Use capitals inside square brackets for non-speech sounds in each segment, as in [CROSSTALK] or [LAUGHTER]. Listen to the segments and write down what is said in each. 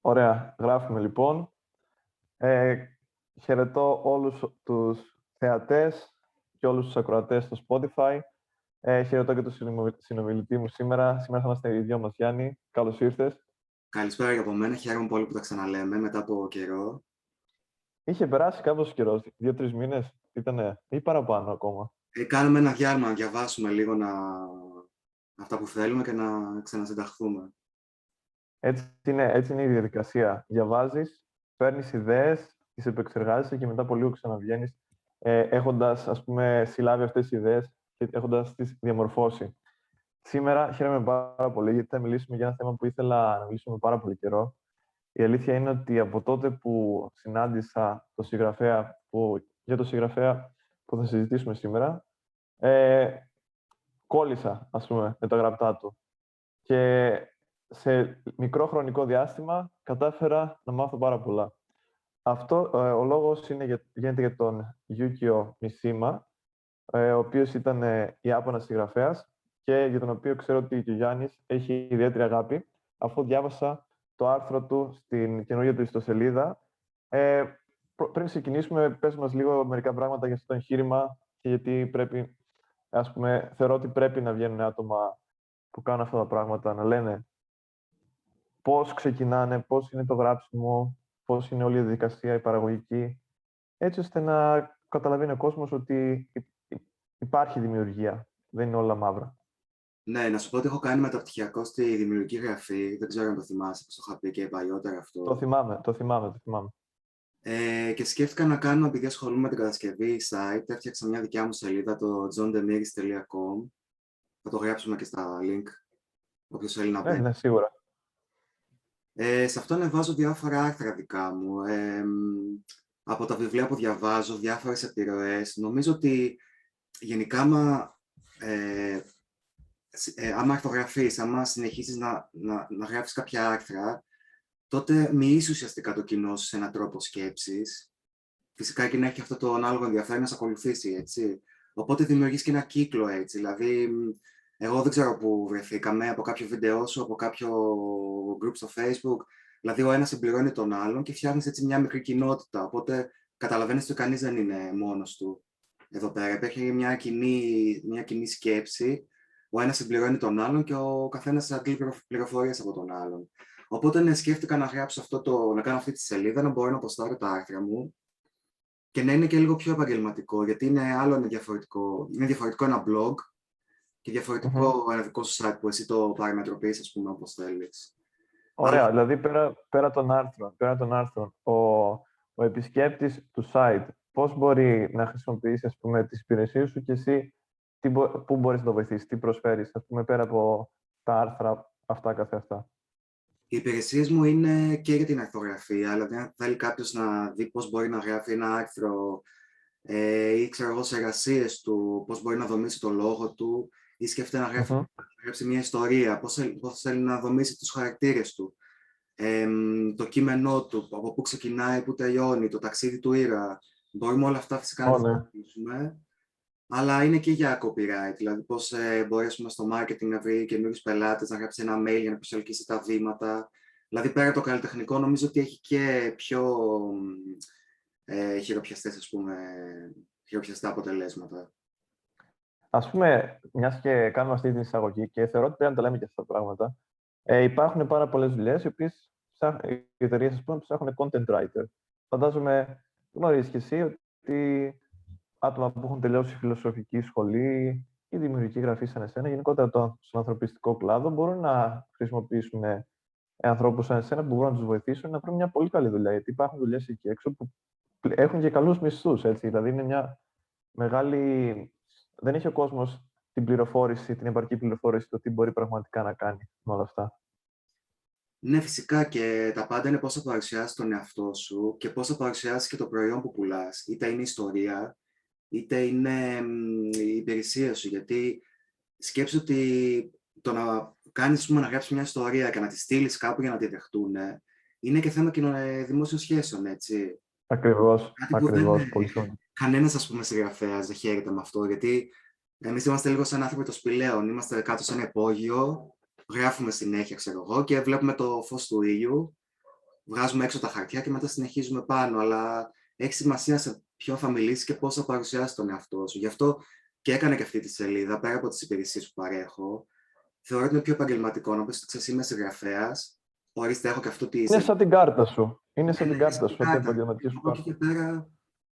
Ωραία, γράφουμε λοιπόν. Ε, χαιρετώ όλους τους θεατές και όλους τους ακροατές στο Spotify. Ε, χαιρετώ και τον συνομιλητή μου σήμερα. Σήμερα θα είμαστε οι δυο μας, Γιάννη. Καλώς ήρθες. Καλησπέρα και από μένα. Χαίρομαι πολύ που τα ξαναλέμε μετά από καιρό. Είχε περάσει κάποιο καιρός, δύο-τρεις μήνες, ήταν ή παραπάνω ακόμα. Ε, κάνουμε ένα διάλειμμα να διαβάσουμε λίγο να... αυτά που θέλουμε και να ξανασυνταχθούμε. Έτσι είναι, έτσι είναι η διαδικασία. Διαβάζεις, παίρνεις ιδέες, τις επεξεργάζεσαι και μετά από λίγο ξαναβγαίνεις ε, έχοντας συλλάβει αυτές τις ιδέες και έχοντας τις διαμορφώσει. Σήμερα χαίρομαι πάρα πολύ γιατί θα μιλήσουμε για ένα θέμα που ήθελα να μιλήσουμε πάρα πολύ καιρό. Η αλήθεια είναι ότι από τότε που συνάντησα το συγγραφέα, που, για το συγγραφέα που θα συζητήσουμε σήμερα, ε, κόλλησα, ας πούμε, με τα γραπτά του. Και σε μικρό χρονικό διάστημα κατάφερα να μάθω πάρα πολλά. Αυτό, ε, ο λόγος είναι για, γίνεται για τον Γιούκιο Μισίμα, ε, ο οποίος ήταν ε, Ιάπωνας συγγραφέας και για τον οποίο ξέρω ότι ο Γιάννης έχει ιδιαίτερη αγάπη, αφού διάβασα το άρθρο του στην καινούργια του ιστοσελίδα. Ε, πριν ξεκινήσουμε, πες μας λίγο μερικά πράγματα για αυτό το εγχείρημα και γιατί πρέπει, ας πούμε, θεωρώ ότι πρέπει να βγαίνουν άτομα που κάνουν αυτά τα πράγματα, να λένε πώς ξεκινάνε, πώς είναι το γράψιμο, πώς είναι όλη η διαδικασία, η παραγωγική, έτσι ώστε να καταλαβαίνει ο κόσμος ότι υπάρχει δημιουργία, δεν είναι όλα μαύρα. Ναι, να σου πω ότι έχω κάνει μεταπτυχιακό στη δημιουργική γραφή. Δεν ξέρω αν το θυμάσαι, που το είχα πει και παλιότερα αυτό. Το θυμάμαι, το θυμάμαι, το θυμάμαι. Ε, και σκέφτηκα να κάνω, επειδή ασχολούμαι με την κατασκευή site, έφτιαξα μια δικιά μου σελίδα, το johndemiris.com. Θα το γράψουμε και στα link, όποιος θέλει να πει. Ναι, σίγουρα. Ε, σε αυτό ανεβάζω διάφορα άρθρα δικά μου. Ε, από τα βιβλία που διαβάζω, διάφορες επιρροές. Νομίζω ότι γενικά, μα, ε, ε, άμα αρθογραφείς, άμα συνεχίσεις να, να, να γράφεις κάποια άρθρα, τότε μοιείς ουσιαστικά το κοινό σου σε έναν τρόπο σκέψης. Φυσικά και να έχει αυτό το ανάλογο ενδιαφέρον να σε ακολουθήσει, έτσι. Οπότε δημιουργείς και ένα κύκλο, έτσι. Δηλαδή, εγώ δεν ξέρω πού βρεθήκαμε, από κάποιο βίντεο σου, από κάποιο group στο facebook. Δηλαδή, ο ένας συμπληρώνει τον άλλον και φτιάχνεις έτσι μια μικρή κοινότητα. Οπότε, καταλαβαίνεις ότι κανείς δεν είναι μόνος του εδώ πέρα. Υπάρχει μια κοινή, μια κοινή σκέψη ο ένας συμπληρώνει τον άλλον και ο καθένας αντλεί πληροφορίες από τον άλλον. Οπότε ναι, σκέφτηκα να γράψω αυτό το, να κάνω αυτή τη σελίδα, να μπορώ να αποστάρω τα άρθρα μου και να είναι και λίγο πιο επαγγελματικό, γιατί είναι άλλο είναι διαφορετικό. Είναι διαφορετικό ένα blog και διαφορετικό mm-hmm. ένα δικό σου site που εσύ το παραμετροποιείς, ας πούμε, όπως θέλεις. Ωραία, Αλλά... δηλαδή πέρα, πέρα των άρθρων, πέρα των άρθρων ο, ο επισκέπτης του site, πώς μπορεί να χρησιμοποιήσει, ας πούμε, τις υπηρεσίες σου και εσύ τι, πού μπορείς να το βοηθήσεις, τι προσφέρεις, ας πούμε, πέρα από τα άρθρα αυτά καθε αυτά. Οι υπηρεσίες μου είναι και για την αρθογραφία, δηλαδή αν θέλει κάποιος να δει πώς μπορεί να γράφει ένα άρθρο ε, ή ξέρω εγώ σε εργασίες του, πώς μπορεί να δομήσει το λόγο του ή σκέφτεται να γράψει, uh-huh. να γράψει μια ιστορία, πώς, πώς θέλει να δομήσει τους χαρακτήρες του, ε, το κείμενό του, από πού ξεκινάει, πού τελειώνει, το ταξίδι του ήρα. Μπορούμε όλα αυτά φυσικά να τα ναι αλλά είναι και για copyright. Δηλαδή, πώς ε, μπορεί στο marketing να βρει καινούριους πελάτες, να γράψει ένα mail για να προσελκύσει τα βήματα. Δηλαδή, πέρα το καλλιτεχνικό, νομίζω ότι έχει και πιο ε, χειροπιαστές, ας πούμε, χειροπιαστά αποτελέσματα. Α πούμε, μιας και κάνουμε αυτή την εισαγωγή και θεωρώ ότι πρέπει να τα λέμε και αυτά τα πράγματα, ε, υπάρχουν πάρα πολλές δουλειές οι οποίες οι εταιρείες ψάχνουν content writer. Φαντάζομαι, γνωρίζεις και εσύ ότι άτομα που έχουν τελειώσει φιλοσοφική σχολή ή δημιουργική γραφή σαν εσένα, γενικότερα το, στον ανθρωπιστικό κλάδο, μπορούν να χρησιμοποιήσουν ανθρώπους σαν εσένα που μπορούν να τους βοηθήσουν να βρουν μια πολύ καλή δουλειά. Γιατί υπάρχουν δουλειές εκεί έξω που έχουν και καλούς μισθούς. Δηλαδή είναι μια μεγάλη. Δεν έχει ο κόσμος την πληροφόρηση, την επαρκή πληροφόρηση το τι μπορεί πραγματικά να κάνει με όλα αυτά; Ναι, φυσικά και τα πάντα είναι πώς θα παρουσιάσεις τον εαυτό σου και πώς θα παρουσιάσεις και το προϊόν που πουλάς. Είτε είναι ιστορία, είτε είναι η υπηρεσία σου. Γιατί σκέψου ότι το να κάνεις, να γράψεις μια ιστορία και να τη στείλεις κάπου για να τη δεχτούν, είναι και θέμα κοινωνικών δημόσιων σχέσεων, έτσι. Ακριβώς, ακριβώς, πολύ Κανένας, ας πούμε, συγγραφέας δεν χαίρεται με αυτό, γιατί εμείς είμαστε λίγο σαν άνθρωποι των σπηλαίων. Είμαστε κάτω σε ένα υπόγειο, γράφουμε συνέχεια, ξέρω εγώ, και βλέπουμε το φως του ήλιου βγάζουμε έξω τα χαρτιά και μετά συνεχίζουμε πάνω, αλλά έχει σημασία σε ποιον θα μιλήσεις και πώς θα παρουσιάσεις τον εαυτό σου. Γι' αυτό και έκανα και αυτή τη σελίδα, πέρα από τις υπηρεσίες που παρέχω. Θεωρώ ότι είναι πιο επαγγελματικό, να πεις ότι είμαι συγγραφέας. Ορίστε, έχω και αυτό τη. Είναι σαν την κάρτα σου. Είναι σαν την κάρτα σου, αυτή επαγγελματικής σου κάρτα. Και πέρα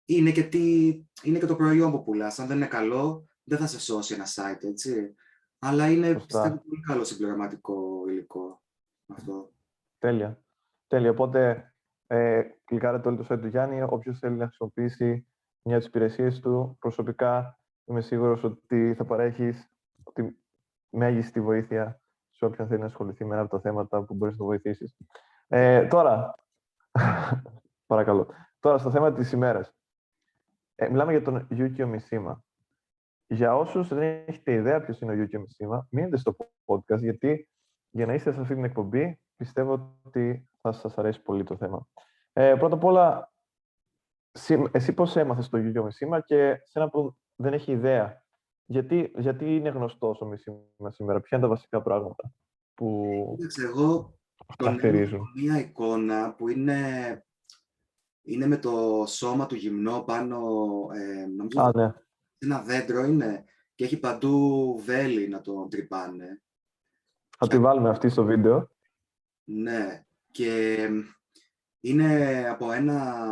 είναι και, τι, είναι και το προϊόν που πουλάς. Αν δεν είναι καλό, δεν θα σε σώσει ένα site, έτσι. Αλλά είναι πιστεύω, πολύ καλό συμπληρωματικό υλικό αυτό. Τέλεια. Τέλεια. Οπότε, ε, κλικάρετε όλο το site του Γιάννη. Όποιος θέλει να χρησιμοποιήσει μια από τι υπηρεσίε του, προσωπικά είμαι σίγουρος ότι θα παρέχεις τη μέγιστη βοήθεια σε όποιον θέλει να ασχοληθεί με ένα από τα θέματα που μπορείς να το βοηθήσεις. Ε, τώρα, [LAUGHS] παρακαλώ. Τώρα, στο θέμα της ημέρας. Ε, μιλάμε για τον Yukio Mishima. Για όσους δεν έχετε ιδέα ποιος είναι ο Yukio Mishima, μείνετε στο podcast, γιατί για να είστε σε αυτή την εκπομπή, πιστεύω ότι θα σας αρέσει πολύ το θέμα. Ε, πρώτα απ' όλα, εσύ πώς έμαθες το Yukio Mishima και σε ένα που δεν έχει ιδέα, γιατί, γιατί είναι γνωστός ο Mishima σήμερα, ποια είναι τα βασικά πράγματα που. Κοίταξε, εγώ τον μια εικόνα που είναι είναι με το σώμα του γυμνό πάνω, ε, νομίζω, Α, ναι. ένα δέντρο είναι και έχει παντού βέλη να τον τρυπάνε. Θα τη βάλουμε αυτή στο βίντεο. Ναι, και είναι από ένα,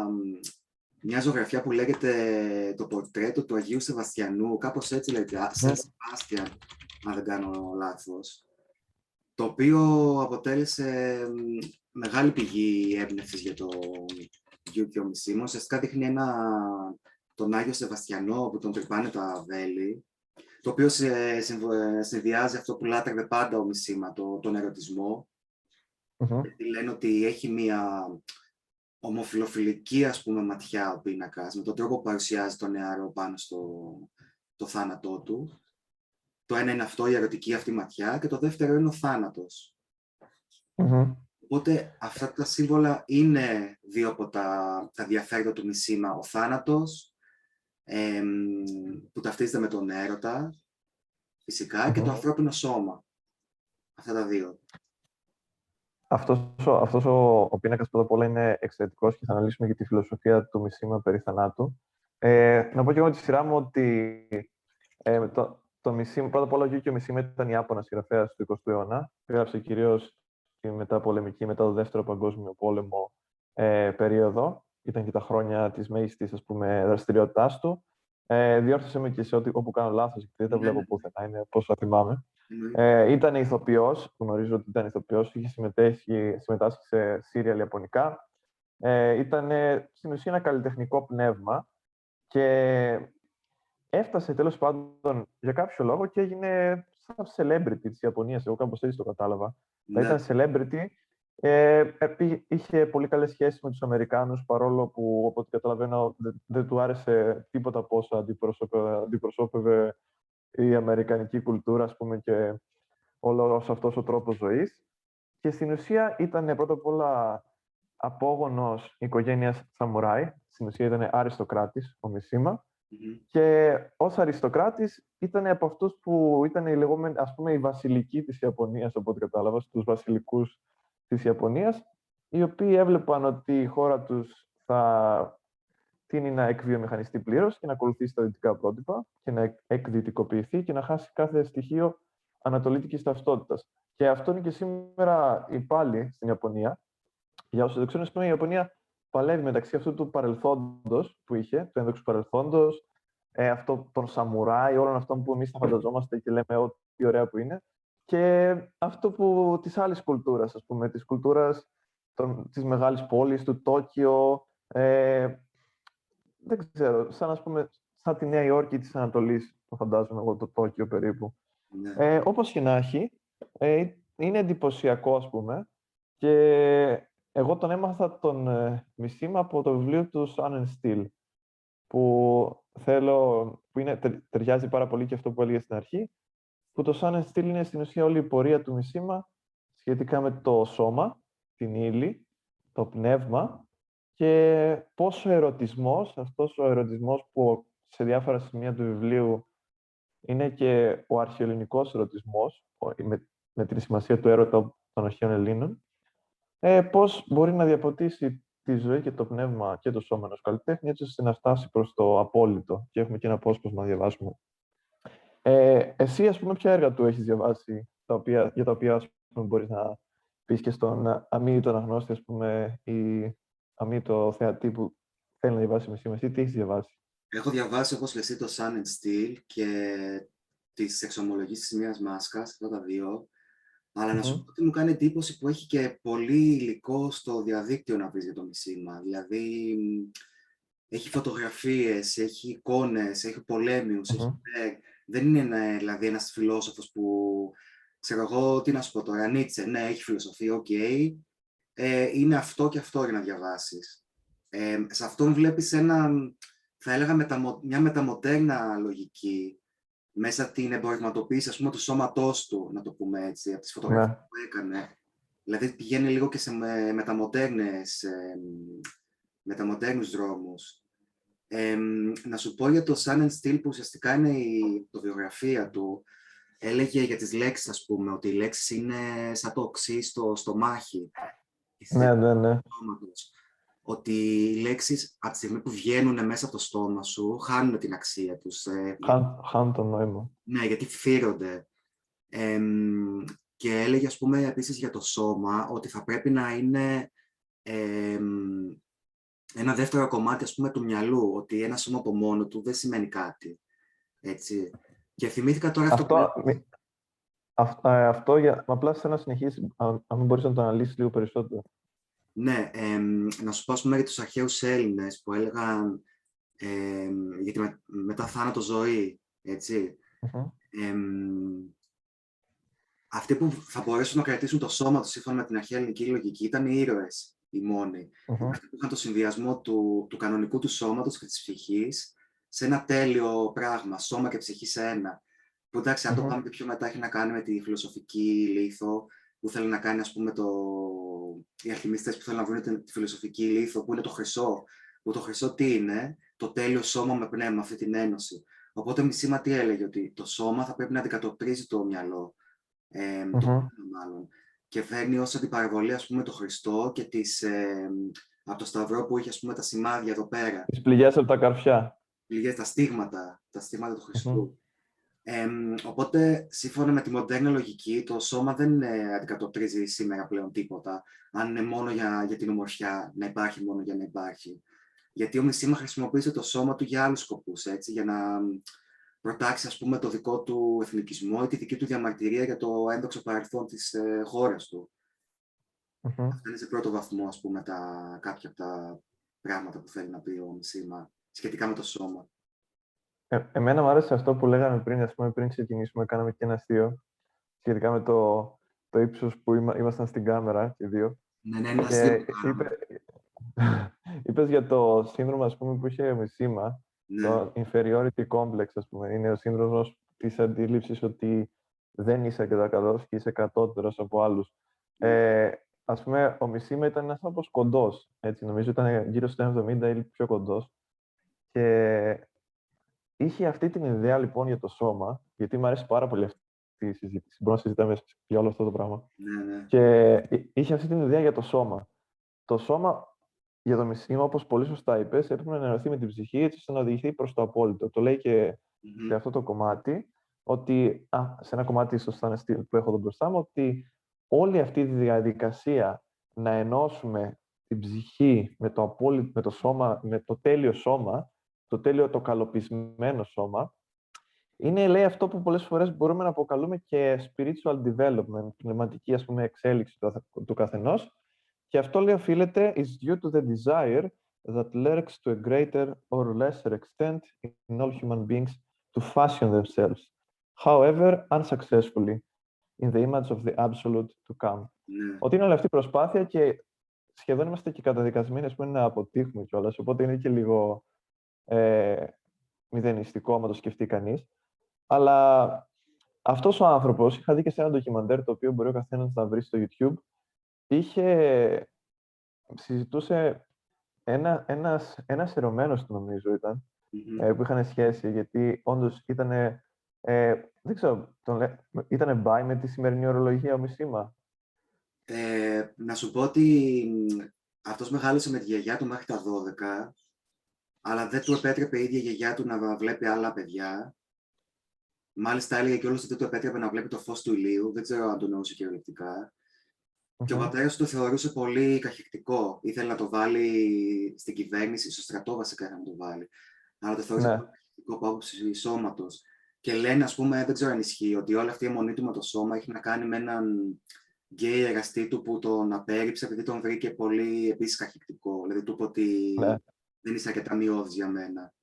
μια ζωγραφιά που λέγεται το πορτρέτο του Αγίου Σεβαστιανού, κάπως έτσι λέγεται, ναι. Σε Σεβάστιαν, αν δεν κάνω λάθος, το οποίο αποτέλεσε μεγάλη πηγή έμπνευσης για το και ο Μισήμο. Ουσιαστικά δείχνει ένα, τον Άγιο Σεβαστιανό που τον τρυπάνε τα βέλη, το οποίο σε, συνδυάζει αυτό που λάτρευε πάντα ο Μισήμα, το, τον ερωτισμό. Mm-hmm. λένε ότι έχει μία ομοφιλοφιλική ας πούμε, ματιά ο πίνακας, με τον τρόπο που παρουσιάζει τον νεαρό πάνω στο το θάνατό του. Το ένα είναι αυτό, η ερωτική αυτή ματιά, και το δεύτερο είναι ο θάνατος. Οπότε αυτά τα σύμβολα είναι δύο από τα, τα ενδιαφέροντα του Μισήμα. Ο θάνατος, που ταυτίζεται με τον έρωτα, και το ανθρώπινο σώμα. Αυτά τα δύο. Αυτός, αυτός ο, ο πίνακας πρώτα απ' όλα είναι εξαιρετικός και θα αναλύσουμε και τη φιλοσοφία του Μισήμα περί θανάτου. Ε, να πω και εγώ τη σειρά μου ότι ε, το, το Μισήμα, πρώτα απ' όλα ο Γιούκιο Μισήμα ήταν Ιάπωνα συγγραφέας του 20ου αιώνα. Γράψε κυρίως μετά πολεμική, μετά το δεύτερο παγκόσμιο πόλεμο ε, περίοδο. Ήταν και τα χρόνια της μέγιστης ας πούμε, δραστηριότητάς του. Ε, διόρθωσε με και σε ό,τι, όπου κάνω λάθος, γιατί δεν τα βλέπω ναι. πουθενά, είναι πώς θα θυμάμαι. Ναι. Ε, ήταν ηθοποιός, γνωρίζω ότι ήταν ηθοποιός, είχε συμμετάσχει, συμμετάσχει σε σύριαλ ιαπωνικά. Ε, ήταν στην ουσία ένα καλλιτεχνικό πνεύμα και έφτασε τέλος πάντων για κάποιο λόγο και έγινε σαν celebrity της Ιαπωνίας, εγώ κάπως έτσι το κατάλαβα. Ναι. Ήταν celebrity. Ε, είχε πολύ καλές σχέσεις με τους Αμερικάνους, παρόλο που, από ό,τι καταλαβαίνω, δεν, του άρεσε τίποτα πόσο αντιπροσώπευε η αμερικανική κουλτούρα, ας πούμε, και όλο αυτός ο τρόπος ζωής. Και στην ουσία ήταν πρώτα απ' όλα απόγονος οικογένειας Σαμουράι. Στην ουσία ήταν αριστοκράτης, ο μισημα Και ως αριστοκράτης ήταν από αυτούς που ήταν οι λεγόμενοι, ας πούμε, οι βασιλικοί της Ιαπωνίας, από ό,τι κατάλαβα, τους βασιλικούς της Ιαπωνίας, οι οποίοι έβλεπαν ότι η χώρα τους θα τίνει να εκβιομηχανιστεί πλήρως και να ακολουθήσει τα δυτικά πρότυπα και να εκδυτικοποιηθεί και να χάσει κάθε στοιχείο ανατολίτικης ταυτότητας. Και αυτό είναι και σήμερα η πάλι στην Ιαπωνία. Για όσους δεν ξέρουν, η Ιαπωνία παλεύει μεταξύ αυτού του παρελθόντος που είχε, του ένδοξου παρελθόντος, ε, αυτό τον σαμουράι, όλων αυτών που εμείς τα φανταζόμαστε και λέμε ότι ωραία που είναι, και αυτό που της άλλης κουλτούρας, ας πούμε, της κουλτούρας των, της μεγάλης πόλης, του Τόκιο, ε, δεν ξέρω, σαν, ας πούμε, σαν τη Νέα Υόρκη της Ανατολής, το φαντάζομαι εγώ, το Τόκιο περίπου. Ναι. Ε, όπως και να έχει, ε, είναι εντυπωσιακό, ας πούμε, και εγώ τον έμαθα τον ε, μισήμα από το βιβλίο τους Sun Steel, που θέλω, που είναι, ταιριάζει πάρα πολύ και αυτό που έλεγε στην αρχή, που το Sun Steel είναι στην ουσία όλη η πορεία του μισήμα σχετικά με το σώμα, την ύλη, το πνεύμα και πόσο ο ερωτισμός, αυτός ο ερωτισμός που σε διάφορα σημεία του βιβλίου είναι και ο αρχαιοελληνικός ερωτισμός, με, με την σημασία του έρωτα των αρχαίων Ελλήνων, ε, πώς μπορεί να διαποτίσει τη ζωή και το πνεύμα και το σώμα ενός καλλιτέχνη, έτσι ώστε να φτάσει προς το απόλυτο. Και έχουμε και ένα απόσπασμα να διαβάσουμε. Ε, εσύ, ας πούμε, ποια έργα του έχεις διαβάσει, τα οποία, για τα οποία ας πούμε, μπορείς να πεις και στον αμύητο αναγνώστη, ας πούμε, ή αμύητο θεατή που θέλει να διαβάσει με σήμερα. Τι έχεις διαβάσει; Έχω διαβάσει, όπως λες, το Sun and Steel και τις εξομολογήσεις μιας μάσκας, αυτά τα δύο. Αλλά να σου πω ότι μου κάνει εντύπωση που έχει και πολύ υλικό στο διαδίκτυο να βρεις για το μισήμα. Δηλαδή, έχει φωτογραφίες, έχει εικόνες, έχει πολέμιους, έχει... Δεν είναι ένα, δηλαδή ένας φιλόσοφος που, ξέρω εγώ, τι να σου πω τώρα, Νίτσε, ναι, έχει φιλοσοφία, οκ. Ε, είναι αυτό και αυτό για να διαβάσεις. Ε, σε αυτόν βλέπεις ένα, θα έλεγα, μεταμο, μια μεταμοντέρνα λογική, μέσα την εμπορευματοποίηση, ας πούμε, του σώματός του, να το πούμε έτσι, από τις φωτογραφίες ναι. που έκανε. Δηλαδή πηγαίνει λίγο και σε μεταμοντέρνες, ε, μεταμοντέρνους δρόμους. Ε, να σου πω για το Sun and Steel, που ουσιαστικά είναι η βιογραφία του, έλεγε για τις λέξεις, ας πούμε, ότι οι λέξεις είναι σαν το οξύ στο στομάχι. Ναι, ναι, ναι ότι οι λέξεις από τη στιγμή που βγαίνουν μέσα από το στόμα σου χάνουν την αξία τους. Ε, χάνουν το νόημα. Ναι, γιατί φύρονται. και έλεγε, ας πούμε, επίσης για το σώμα, ότι θα πρέπει να είναι ένα δεύτερο κομμάτι, ας πούμε, του μυαλού, ότι ένα σώμα από μόνο του δεν σημαίνει κάτι. Έτσι. Και θυμήθηκα τώρα αυτό, αυτό που... Αυτό, ε, αυτό για, απλά σε να συνεχίσει, αν, αν μπορείς να το αναλύσεις λίγο περισσότερο. Ναι, ε, να σου πω ας πούμε για τους αρχαίους Έλληνες που έλεγαν ε, για τη με, μετά θάνατο ζωή, έτσι. αυτοί που θα μπορέσουν να κρατήσουν το σώμα τους σύμφωνα με την αρχαία ελληνική λογική ήταν οι ήρωες, οι μόνοι. Αυτοί που είχαν το συνδυασμό του, του κανονικού του σώματος και της ψυχής σε ένα τέλειο πράγμα, σώμα και ψυχή σε ένα. Που εντάξει, αν το πάμε πιο μετά, έχει να κάνει με τη φιλοσοφική λίθο, που θέλει να κάνει, ας πούμε, το... οι αλχημιστές που θέλουν να βρουν τη φιλοσοφική λίθο, που είναι το χρυσό. Που το χρυσό τι είναι, το τέλειο σώμα με πνεύμα, αυτή την ένωση. Οπότε μισήμα τι έλεγε, ότι το σώμα θα πρέπει να αντικατοπτρίζει το μυαλό, ε, mm-hmm. το μάλλον. Και φέρνει ως αντιπαραβολή, ας πούμε, το Χριστό και τις, ε, από το Σταυρό που είχε, ας πούμε, τα σημάδια εδώ πέρα. Τις πληγές από τα καρφιά. Πληγές, τα στίγματα, τα στίγματα του Χριστού. Ε, οπότε, σύμφωνα με τη μοντέρνα λογική, το σώμα δεν ε, αντικατοπτρίζει σήμερα πλέον τίποτα, αν είναι μόνο για, για την ομορφιά, να υπάρχει μόνο για να υπάρχει. Γιατί ο Μισήμα χρησιμοποίησε το σώμα του για άλλους σκοπούς, έτσι, για να προτάξει, ας πούμε, το δικό του εθνικισμό ή τη δική του διαμαρτυρία για το έντοξο παρελθόν της ε, χώρας του. Mm-hmm. Αυτά είναι σε πρώτο βαθμό, ας πούμε, τα, κάποια από τα πράγματα που θέλει να πει ο Μισήμα σχετικά με το σώμα. Ε, εμένα μου άρεσε αυτό που λέγαμε πριν, ας πούμε, πριν ξεκινήσουμε, κάναμε και ένας αστείο σχετικά με το, το ύψος που είμα, ήμασταν στην κάμερα και δύο. Ναι, ναι, ναι, αστείο. Είπε, [LAUGHS] είπες για το σύνδρομο, ας πούμε, που είχε με σήμα, ναι. το inferiority complex, ας πούμε. Είναι ο σύνδρομος της αντίληψης ότι δεν είσαι αρκετά καλός και είσαι κατώτερος από άλλους. Ναι. Ε, ας πούμε, ο Μισήμα ήταν ένας άνθρωπος κοντός, έτσι, νομίζω ήταν γύρω στο 70 ή πιο κοντός. Και είχε αυτή την ιδέα λοιπόν για το σώμα, γιατί μου αρέσει πάρα πολύ αυτή η συζήτηση. Μπορούμε να συζητάμε για όλο αυτό το πράγμα. Ναι, ναι. Και είχε αυτή την ιδέα για το σώμα. Το σώμα, για το μισήμα, όπως πολύ σωστά είπες, έπρεπε να ενωθεί με την ψυχή έτσι ώστε να οδηγηθεί προς το απόλυτο. Το λέει και σε αυτό το κομμάτι, ότι, α, σε ένα κομμάτι σωστά που έχω εδώ μπροστά μου, ότι όλη αυτή τη διαδικασία να ενώσουμε την ψυχή με το, απόλυτο, με το σώμα, με το τέλειο σώμα, το τέλειο, το καλοπισμένο σώμα, είναι, λέει, αυτό που πολλές φορές μπορούμε να αποκαλούμε και spiritual development, πνευματική, ας πούμε, εξέλιξη του, του καθενός. Και αυτό, λέει, οφείλεται is due to the desire that lurks to a greater or lesser extent in all human beings to fashion themselves, however unsuccessfully, in the image of the absolute to come. Ναι. Ότι είναι όλη αυτή η προσπάθεια και σχεδόν είμαστε και καταδικασμένοι, ας πούμε, να αποτύχουμε κιόλας, οπότε είναι και λίγο ε, μηδενιστικό, άμα το σκεφτεί κανείς. Αλλά αυτός ο άνθρωπος, είχα δει και σε ένα ντοκιμαντέρ, το οποίο μπορεί ο καθένας να βρει στο YouTube, είχε, συζητούσε ένα, ένας, ένας ερωμένος, νομίζω ήταν, ε, που είχαν σχέση, γιατί όντως ήταν, ε, δεν ξέρω, τον, ήταν by με τη σημερινή ορολογία ο Μισήμα. Ε, να σου πω ότι αυτός μεγάλωσε με τη γιαγιά του μέχρι τα 12, αλλά δεν του επέτρεπε η ίδια η γιαγιά του να βλέπει άλλα παιδιά. Μάλιστα έλεγε και όλος ότι δεν του επέτρεπε να βλέπει το φως του ηλίου. Δεν ξέρω αν το νοούσε κυριολεκτικά. Και ο πατέρας του το θεωρούσε πολύ καχεκτικό. Ήθελε να το βάλει στην κυβέρνηση, στο στρατό βασικά να το βάλει. Αλλά το θεωρούσε ναι. πολύ καχεκτικό από άποψη σώματος. Και λένε, ας πούμε, δεν ξέρω αν ισχύει, ότι όλη αυτή η αιμονή του με το σώμα έχει να κάνει με έναν γκέι εργαστή του που τον απέρριψε επειδή τον βρήκε πολύ επίσης καχεκτικό. Δηλαδή του είπε ότι ναι. Δεν είσαι αρκετά μειώδης για μένα.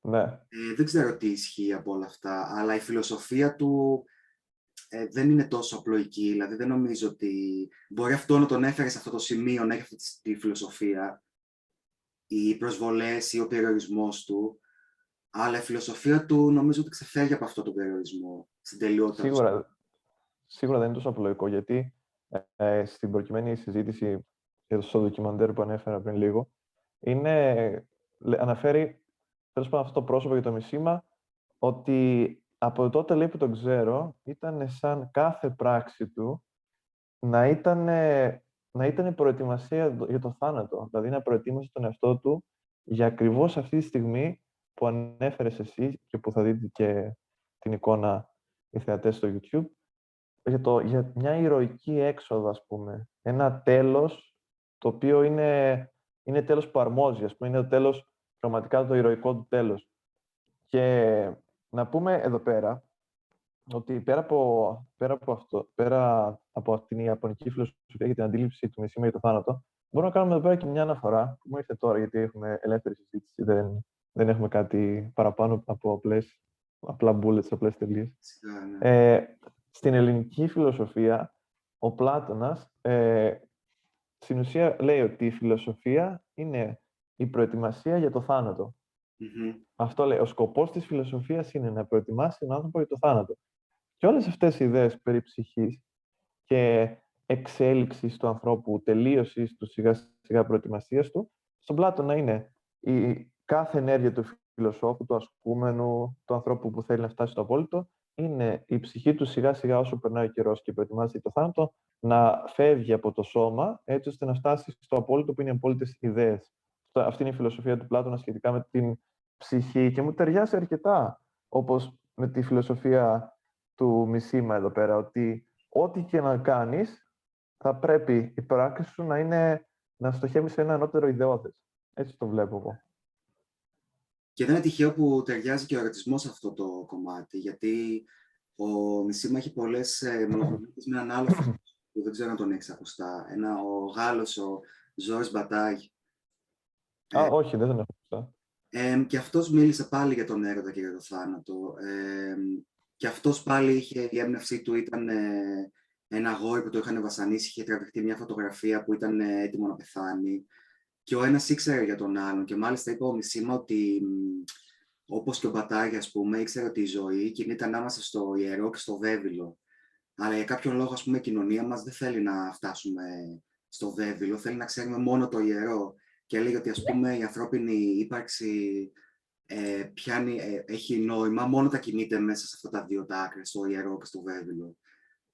Ναι. Ε, δεν ξέρω τι ισχύει από όλα αυτά, αλλά η φιλοσοφία του ε, δεν είναι τόσο απλοϊκή. Δηλαδή δεν νομίζω ότι μπορεί αυτό να τον έφερε σε αυτό το σημείο, να έχει αυτή τη φιλοσοφία, οι προσβολές ή ο περιορισμός του, αλλά η φιλοσοφία του νομίζω ότι ξεφεύγει από αυτό τον περιορισμό στην τελειότητα. Σίγουρα, σίγουρα δεν είναι τόσο απλοϊκό, γιατί ε, στην προκειμένη συζήτηση για το ντοκιμαντέρ που ανέφερα πριν λίγο, είναι, αναφέρει τέλος πάντων αυτό το πρόσωπο για το μισήμα ότι από τότε λέει που τον ξέρω, ήταν σαν κάθε πράξη του να ήταν, να ήταν προετοιμασία για το θάνατο. Δηλαδή να προετοίμασε τον εαυτό του για ακριβώς αυτή τη στιγμή που ανέφερες εσύ και που θα δείτε και την εικόνα οι θεατές στο YouTube, για, το, για μια ηρωική έξοδο, ας πούμε. Ένα τέλος το οποίο είναι, είναι τέλος που αρμόζει, ας πούμε. Είναι το τέλος, πραγματικά το ηρωικό του τέλος. Και να πούμε εδώ πέρα ότι πέρα από, πέρα από, αυτό, πέρα από την Ιαπωνική φιλοσοφία και την αντίληψη του μισήμα για το θάνατο, μπορούμε να κάνουμε εδώ πέρα και μια αναφορά που μου ήρθε τώρα, γιατί έχουμε ελεύθερη συζήτηση, δεν, δεν έχουμε κάτι παραπάνω από απλές, απλά bullets, απλές τελείες. Ναι. Ε, στην ελληνική φιλοσοφία, ο Πλάτωνας ε, στην ουσία λέει ότι η φιλοσοφία είναι η προετοιμασία για το θάνατο. Αυτό λέει. Ο σκοπός της φιλοσοφίας είναι να προετοιμάσει τον άνθρωπο για το θάνατο. Και όλες αυτές οι ιδέες περί ψυχής και εξέλιξης του ανθρώπου, τελείωσης του σιγά σιγά προετοιμασίας του, στον Πλάτωνα είναι η κάθε ενέργεια του φιλοσόφου, του ασκούμενου, του ανθρώπου που θέλει να φτάσει στο απόλυτο, είναι η ψυχή του σιγά σιγά όσο περνάει ο καιρός και προετοιμάζει το θάνατο, να φεύγει από το σώμα, έτσι ώστε να φτάσει στο απόλυτο που είναι οι απόλυτες ιδέες. Αυτή είναι η φιλοσοφία του Πλάτωνα σχετικά με την ψυχή και μου ταιριάζει αρκετά, όπως με τη φιλοσοφία του Μισήμα εδώ πέρα, ότι ό,τι και να κάνεις, θα πρέπει η πράξη σου να είναι να στοχεύεις σε ένα ανώτερο ιδεώδες. Έτσι το βλέπω εγώ. Και δεν είναι τυχαίο που ταιριάζει και ο ερωτισμός σε αυτό το κομμάτι, γιατί ο Μισήμα έχει πολλές ε, με έναν άλλο που δεν ξέρω αν τον έχεις ακουστά. Ένα, ο Γάλλος, ο Ζόρις Μπατάγ. Α, ε, όχι, δεν τον έχω ακουστά. Ε, και αυτός μίλησε πάλι για τον έρωτα και για το θάνατο. Ε, και αυτός πάλι είχε, η έμπνευσή του ήταν ε, ένα αγόρι που το είχαν βασανίσει, είχε τραβηχτεί μια φωτογραφία που ήταν ε, έτοιμο να πεθάνει. Και ο ένας ήξερε για τον άλλον. Και μάλιστα είπε ο Μισήμα ότι, όπως και ο Μπατάγια, ας πούμε, ήξερε ότι η ζωή κινείται ανάμεσα στο ιερό και στο βέβυλο. Αλλά για κάποιον λόγο, ας πούμε, η κοινωνία μας δεν θέλει να φτάσουμε στο βέβυλο, θέλει να ξέρουμε μόνο το ιερό και έλεγε ότι ας πούμε η ανθρώπινη ύπαρξη ε, πιάνει, ε, έχει νόημα μόνο τα κινείται μέσα σε αυτά τα δύο τα άκρα, στο ιερό και στο βέβαιο.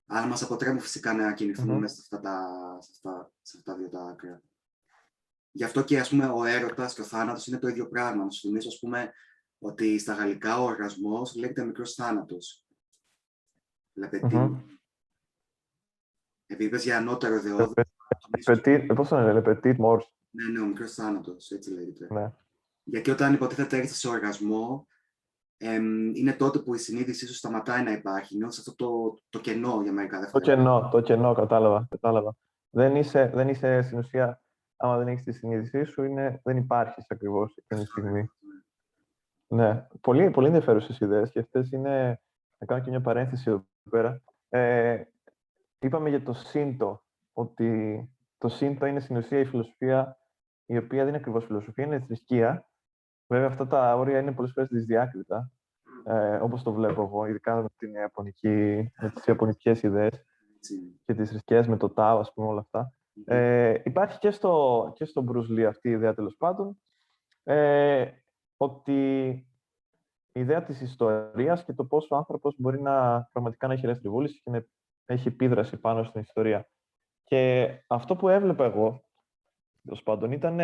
Αλλά μας αποτρέπουν φυσικά να κινηθούμε μέσα σε αυτά, τα, σε, αυτά, σε αυτά τα δύο τα άκρα. Γι' αυτό και ας πούμε, ο έρωτας και ο θάνατος είναι το ίδιο πράγμα. Να σου θυμίσω ας πούμε, ότι στα γαλλικά ο οργασμός λέγεται μικρός θάνατος. Λεπετή. Mm-hmm. Επειδή είπες για ανώτερο δεόδο. Πώς το λένε, Petit Mors. Ναι, ναι, ο μικρός θάνατος, έτσι λέγεται. Ναι. Γιατί όταν υποτίθεται έρθει σε οργασμό, εμ, είναι τότε που η συνείδησή σου σταματάει να υπάρχει. Νιώθεις αυτό το, το κενό για μερικά δευτερόλεπτα. Το κενό, το κενό, κατάλαβα. κατάλαβα. Δεν, είσαι, δεν είσαι στην ουσία, άμα δεν έχεις τη συνείδησή σου, είναι, δεν υπάρχεις ακριβώς εκείνη τη στιγμή. Ναι, πολύ, πολύ ενδιαφέρουσες ιδέες και αυτές είναι. Να κάνω και μια παρένθεση εδώ πέρα. Ε, είπαμε για το σύντο, ότι το σύντο είναι στην ουσία η φιλοσοφία η οποία δεν είναι ακριβώς φιλοσοφία, είναι θρησκεία. Βέβαια, αυτά τα όρια είναι πολλές φορές δυσδιάκριτα, ε, όπως το βλέπω εγώ, ειδικά με, την Ιαπωνική, με τις Ιαπωνικές ιδέες και τις θρησκείες με το Τάο, ας πούμε, όλα αυτά. Ε, υπάρχει και στο, και στο Bruce Lee αυτή η ιδέα, τέλος πάντων, ε, ότι η ιδέα της ιστορίας και το πώς ο άνθρωπος μπορεί να πραγματικά να έχει ελεύθερη βούληση και να έχει επίδραση πάνω στην ιστορία. Και αυτό που έβλεπα εγώ, τέλος πάντων, ήταν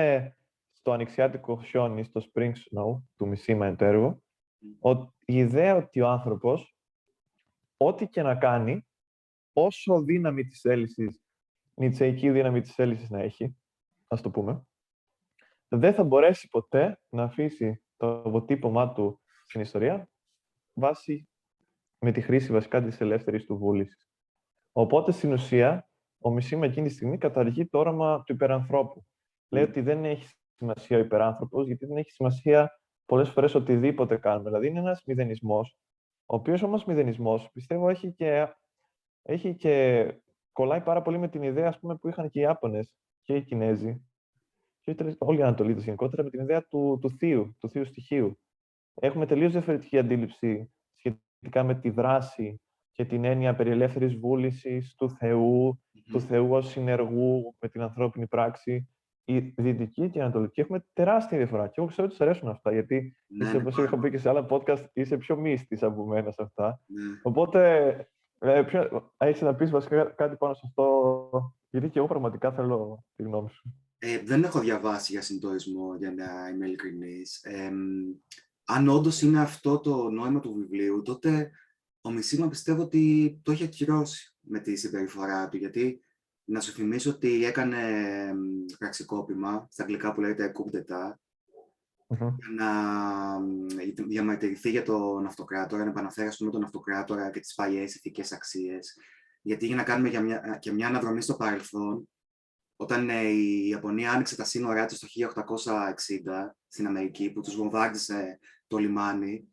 στο ανοιξιάτικο χιόνι, στο Spring Snow, του Μισήμα εν έργο, η ιδέα ότι ο άνθρωπος, ό,τι και να κάνει, όσο δύναμη της έλυσης, νητσαϊκή δύναμη της έλυσης να έχει, ας το πούμε, δεν θα μπορέσει ποτέ να αφήσει το αποτύπωμά του στην ιστορία βάσει με τη χρήση βασικά της ελεύθερης του βούλησης. Οπότε, στην ουσία, ο Μισήμα εκείνη τη στιγμή καταργεί το όραμα του υπερανθρώπου. Λέει ότι δεν έχει σημασία ο υπεράνθρωπος, γιατί δεν έχει σημασία πολλές φορές οτιδήποτε κάνουμε. Δηλαδή, είναι ένας μηδενισμός, ο οποίος όμως μηδενισμός πιστεύω έχει και, έχει και κολλάει πάρα πολύ με την ιδέα ας πούμε, που είχαν και οι Ιάπωνε και οι Κινέζοι και όλοι οι Ανατολίτες γενικότερα με την ιδέα του, του θείου, του θείου στοιχείου. Έχουμε τελείως διαφορετική αντίληψη σχετικά με τη δράση και την έννοια περί ελεύθερης βούλησης του Θεού, του Θεού ως συνεργού με την ανθρώπινη πράξη η δυτική και η ανατολική έχουμε τεράστια διαφορά. Και εγώ ξέρω ότι σα αρέσουν αυτά, γιατί ναι, είσαι, όπως είχα πει και σε άλλα podcast, είσαι πιο μύστης από μένα σε αυτά. Ναι. Οπότε, ε, ποιο, έχεις να πεις βασικά κάτι πάνω σε αυτό, γιατί και εγώ πραγματικά θέλω τη γνώμη σου. Ε, δεν έχω διαβάσει για συντορισμό, για να είμαι ειλικρινής. Ε, αν όντως είναι αυτό το νόημα του βιβλίου, τότε ο Μισήμα πιστεύω ότι το έχει ακυρώσει με τη συμπεριφορά του, γιατί να σου θυμίσω ότι έκανε πραξικόπημα, στα αγγλικά που λέγεται coup d'etat, για να διαμαρτυρηθεί για τον αυτοκράτορα, να επαναφέρει πούμε, τον αυτοκράτορα και τις παλιές ηθικές αξίες. Γιατί για να κάνουμε για μια, και μια αναδρομή στο παρελθόν, όταν ε, η Ιαπωνία άνοιξε τα σύνορά της το 1860 στην Αμερική, που τους βομβάρδισε το λιμάνι,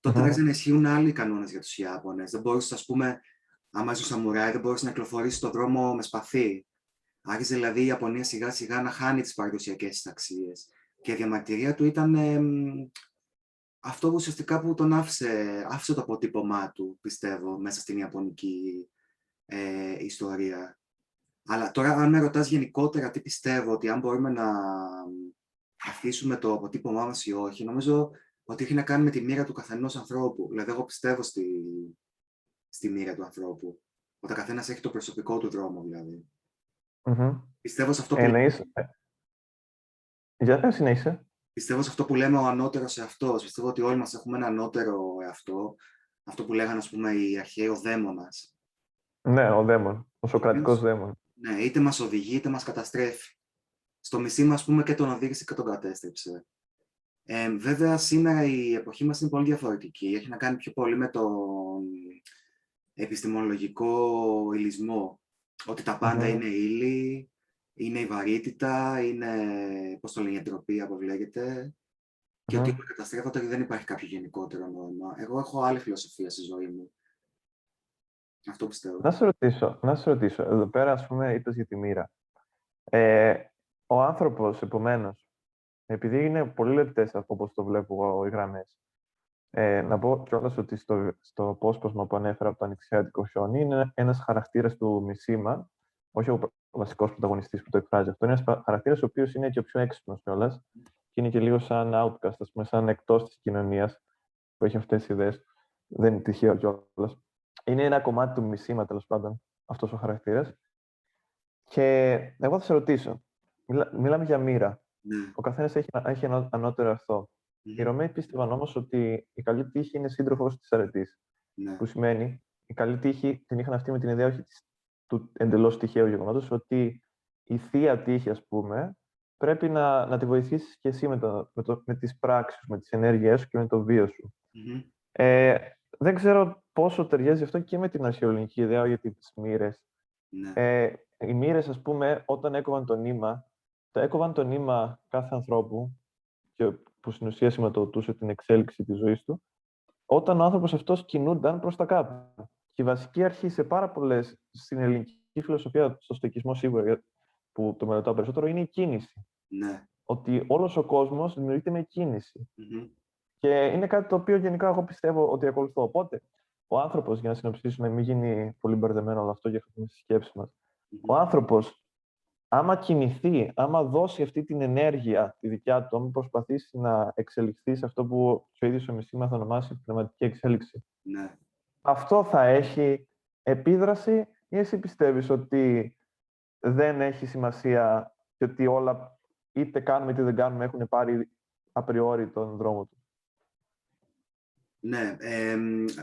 τότε mm-hmm. να ισχύουν άλλοι κανόνες για τους Ιάπωνες. Δεν μπορούσες, ας πούμε, άμα είσαι σαμουράι, δεν μπορούσες να κυκλοφορήσεις στον δρόμο με σπαθί. Άρχισε δηλαδή η Ιαπωνία σιγά σιγά να χάνει τις παραδοσιακές της αξίες. Και η διαμαρτυρία του ήταν ε, αυτό που ουσιαστικά που τον άφησε, άφησε το αποτύπωμά του, πιστεύω, μέσα στην Ιαπωνική ε, ιστορία. Αλλά τώρα, αν με ρωτάς γενικότερα τι πιστεύω, ότι αν μπορούμε να αφήσουμε το αποτύπωμά μας ή όχι, νομίζω ότι έχει να κάνει με τη μοίρα του καθενός ανθρώπου. Δηλαδή, εγώ πιστεύω στη, στη μοίρα του ανθρώπου. Όταν καθένας έχει το προσωπικό του δρόμο, δηλαδή. Mm-hmm. Πιστεύω σε αυτό που. Εννοείς... Για να συνέχισε. Πιστεύω σε αυτό που λέμε ο ανώτερος εαυτός. Πιστεύω ότι όλοι μας έχουμε ένα ανώτερο εαυτό. Αυτό που λέγανε, ας πούμε, οι αρχαίοι ο δαίμονας. Ναι, ο δαίμον. Ο σοκρατικός δαίμον. Ναι, είτε μας οδηγεί είτε μας καταστρέφει. Στο μισή μας, πούμε, και τον οδήγησε και τον κατέστρεψε. Ε, βέβαια, σήμερα η εποχή μας είναι πολύ διαφορετική. Έχει να κάνει πιο πολύ με τον επιστημολογικό υλισμό. Ότι τα παντα είναι ύλη, είναι η βαρύτητα, είναι, πώς το λένε, η εντροπή, όπως λέγεται, και ότι όλα καταστρέφονται και δεν υπάρχει κάποιο γενικότερο νόημα. Εγώ έχω άλλη φιλοσοφία στη ζωή μου. Αυτό πιστεύω. Να σε ρωτήσω, να σε ρωτήσω. εδώ πέρα, ας πούμε, είπες για τη μοίρα. Ε, ο άνθρωπος, επομένως, επειδή είναι πολύ λεπτές όπως το βλέπω εγώ οι γραμμές, ε, να πω κιόλας ότι στο, στο απόσπασμα που ανέφερα από το ανοιξιάτικο χιόνι είναι ένας χαρακτήρας του Μισήμα, όχι ο βασικός πρωταγωνιστής που το εκφράζει αυτό. Είναι ένας χαρακτήρας ο οποίος είναι και ο πιο έξυπνος κιόλας και είναι και λίγο σαν outcast, ας πούμε, σαν εκτός της κοινωνίας που έχει αυτές τις ιδέες. Δεν είναι τυχαίο κιόλας. Είναι ένα κομμάτι του Μισήμα, τέλος πάντων, αυτός ο χαρακτήρας. Και εγώ θα σε ρωτήσω, μιλάμε για μοίρα. Ναι. Ο καθένας έχει, έχει ένα ανώτερο αυτό. Οι Ρωμαίοι πίστευαν όμως ότι η καλή τύχη είναι σύντροφος της αρετή. Ναι. Που σημαίνει η καλή τύχη την είχαν αυτή με την ιδέα όχι του εντελώς τυχαίου γεγονότος, ότι η θεία τύχη, ας πούμε, πρέπει να, να τη βοηθήσεις και εσύ με, το, με, το, με τις πράξεις με τις ενέργειές σου και με το βίο σου. Ε, δεν ξέρω πόσο ταιριάζει αυτό και με την αρχαιολογική ιδέα για τις μοίρες. Ναι. Ε, οι μοίρες, ας πούμε, όταν έκοβαν το νήμα, το έκοβαν το νήμα κάθε ανθρώπου και που στην ουσία σηματοδοτούσε την εξέλιξη της ζωής του, όταν ο άνθρωπος αυτός κινούνταν προς τα κάτω. Και η βασική αρχή σε πάρα πολλές στην ελληνική φιλοσοφία, στο στοικισμό σίγουρα, που το μελετάω περισσότερο, είναι η κίνηση. Ναι. Ότι όλος ο κόσμος δημιουργείται με κινηση Και είναι κάτι το οποίο γενικά εγώ πιστεύω ότι ακολουθώ. Οπότε, ο άνθρωπος, για να συνοψίσουμε, μην γίνει πολύ μπερδεμένο όλο αυτό για να στη σκέψη μας, ο άνθρωπος άμα κινηθεί, άμα δώσει αυτή την ενέργεια τη δικιά του, άμα προσπαθήσει να εξελιχθεί σε αυτό που ο ίδιος ο Μισήμα θα ονομάσει πνευματική εξέλιξη. Ναι. Αυτό θα έχει επίδραση ή εσύ πιστεύεις ότι δεν έχει σημασία και ότι όλα είτε κάνουμε είτε δεν κάνουμε έχουν πάρει απριόρι τον δρόμο τους; Ναι, ε,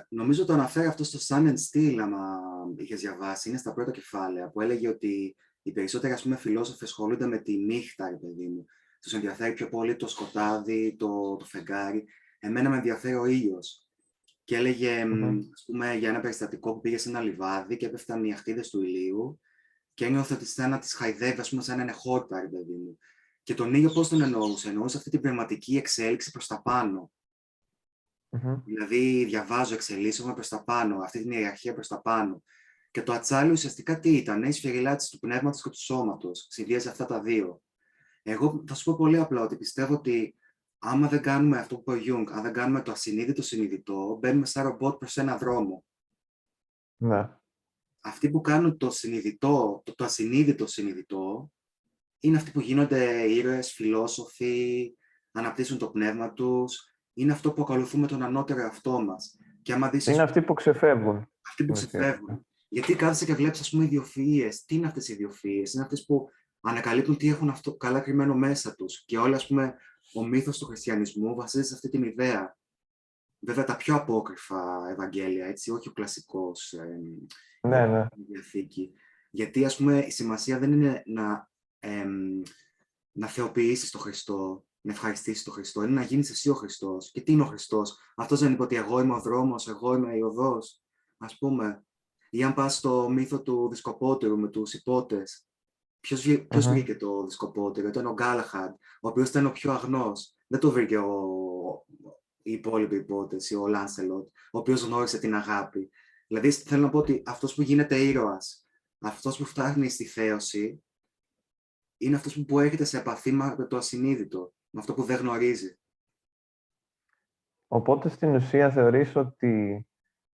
νομίζω το αναφέρει αυτό στο Sun and Steel, άμα είχες διαβάσει, είναι στα πρώτα κεφάλαια, που έλεγε ότι οι περισσότεροι ας πούμε, φιλόσοφοι ασχολούνται με τη νύχτα, ρε παιδί μου. Τους ενδιαφέρει πιο πολύ το σκοτάδι, το, το φεγγάρι. Εμένα με ενδιαφέρει ο ήλιος. Και έλεγε, mm-hmm. ας πούμε, για ένα περιστατικό που πήγε σε ένα λιβάδι και έπεφταν οι αχτίδες του ηλίου και ένιωθε ότι σαν να τις χαϊδεύει, ας πούμε, σαν να είναι χόρτα, ρε παιδί μου. Και τον ήλιο πώς τον εννοούσε, εννοούσε αυτή την πνευματική εξέλιξη προς τα πάνω. Mm-hmm. Δηλαδή, διαβάζω, εξελίσσομαι προς τα πάνω, αυτή την ιεραρχία προς τα πάνω. Και το ατσάλι ουσιαστικά τι ήταν, η σφυρηλάτηση του πνεύματος και του σώματος. Συνδύαζε αυτά τα δύο. Εγώ θα σου πω πολύ απλά ότι πιστεύω ότι άμα δεν κάνουμε αυτό που είπε ο Γιούγκ, αν δεν κάνουμε το ασυνείδητο συνειδητό, μπαίνουμε σαν ρομπότ προς ένα δρόμο. Ναι. Αυτοί που κάνουν το συνειδητό, το, το ασυνείδητο συνειδητό, είναι αυτοί που γίνονται ήρωες, φιλόσοφοι, αναπτύσσουν το πνεύμα τους, είναι αυτό που ακολουθούμε τον ανώτερο εαυτό μας. Και άμα δεις, είναι αυτοί που ξεφεύγουν. Αυτοί που ξεφεύγουν. Γιατί κάθεσαι και βλέπεις, ας πούμε, ιδιοφυΐες. Τι είναι αυτές οι ιδιοφυΐες; Είναι αυτές που ανακαλύπτουν τι έχουν αυτό καλά κρυμμένο μέσα τους. Και όλα, ας πούμε, ο μύθος του χριστιανισμού βασίζεται σε αυτή την ιδέα. Βέβαια, τα πιο απόκριφα Ευαγγέλια, έτσι, όχι ο κλασικός ε, ναι, ναι. Διαθήκη. Γιατί, ας πούμε, η σημασία δεν είναι να, ε, να θεοποιήσεις τον Χριστό, να ευχαριστήσεις τον Χριστό, είναι να γίνεις εσύ ο Χριστός. Και τι είναι ο Χριστός, Αυτός δεν είπε ότι εγώ είμαι ο δρόμος, εγώ είμαι η οδός, ας πούμε. Ή αν πας στο μύθο του δισκοπότερου με τους υπότες. Ποιος uh-huh. βρήκε το δισκοπότερο, ήταν ο Γκάλαχαντ, ο οποίος ήταν ο πιο αγνός. Δεν το βρήκε ο, η υπόλοιπη υπόθεση, ο Λάνσελοτ, ο οποίος γνώρισε την αγάπη. Δηλαδή, θέλω να πω ότι αυτός που γίνεται ήρωας, αυτός που φτάνει στη θέωση, είναι αυτός που έρχεται σε επαφή με το ασυνείδητο με αυτό που δεν γνωρίζει. Οπότε στην ουσία θεωρείς ότι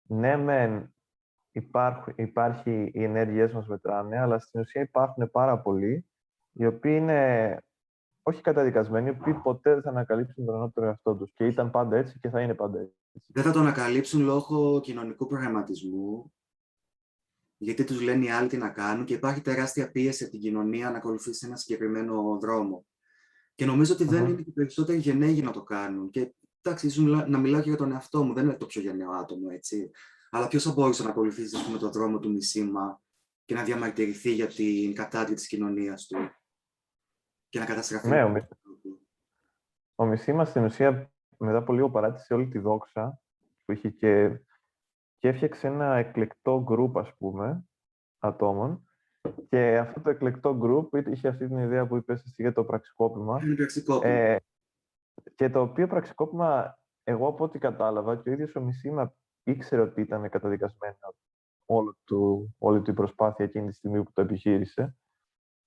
ναι μεν υπάρχει, υπάρχει οι ενέργειές μας μετράνε, αλλά στην ουσία υπάρχουν πάρα πολλοί οι οποίοι είναι όχι καταδικασμένοι, οι οποίοι ποτέ δεν θα ανακαλύψουν τον ανώτερο εαυτό τους και ήταν πάντα έτσι και θα είναι πάντα έτσι. Δεν θα το ανακαλύψουν λόγω κοινωνικού προγραμματισμού, γιατί τους λένε οι άλλοι τι να κάνουν και υπάρχει τεράστια πίεση από την κοινωνία να ακολουθήσει ένα συγκεκριμένο δρόμο. Και νομίζω ότι δεν είναι και περισσότεροι γενναίοι για να το κάνουν. Και εντάξει, ίσως να μιλάω και για τον εαυτό μου, δεν είναι το πιο γενναίο άτομο, έτσι. Αλλά ποιος θα μπορούσε να ακολουθήσει πούμε, τον δρόμο του μισήμα και να διαμαρτυρηθεί για την κατάδυση της κοινωνίας του και να καταστραφεί. Ναι, ο, μισ... ο Μισήμα στην ουσία μετά από λίγο παράτησε όλη τη δόξα που είχε και, και έφτιαξε ένα εκλεκτό γκρουπ, ας πούμε, ατόμων και αυτό το εκλεκτό group είχε αυτή την ιδέα που είπες εσύ για το πραξικόπημα. Ε, και το οποίο πραξικόπημα, εγώ από ό,τι κατάλαβα, και ο ίδιος ο Μισήμα ήξερε ότι ήταν καταδικασμένο όλο του, όλη του η προσπάθεια εκείνη τη στιγμή που το επιχείρησε.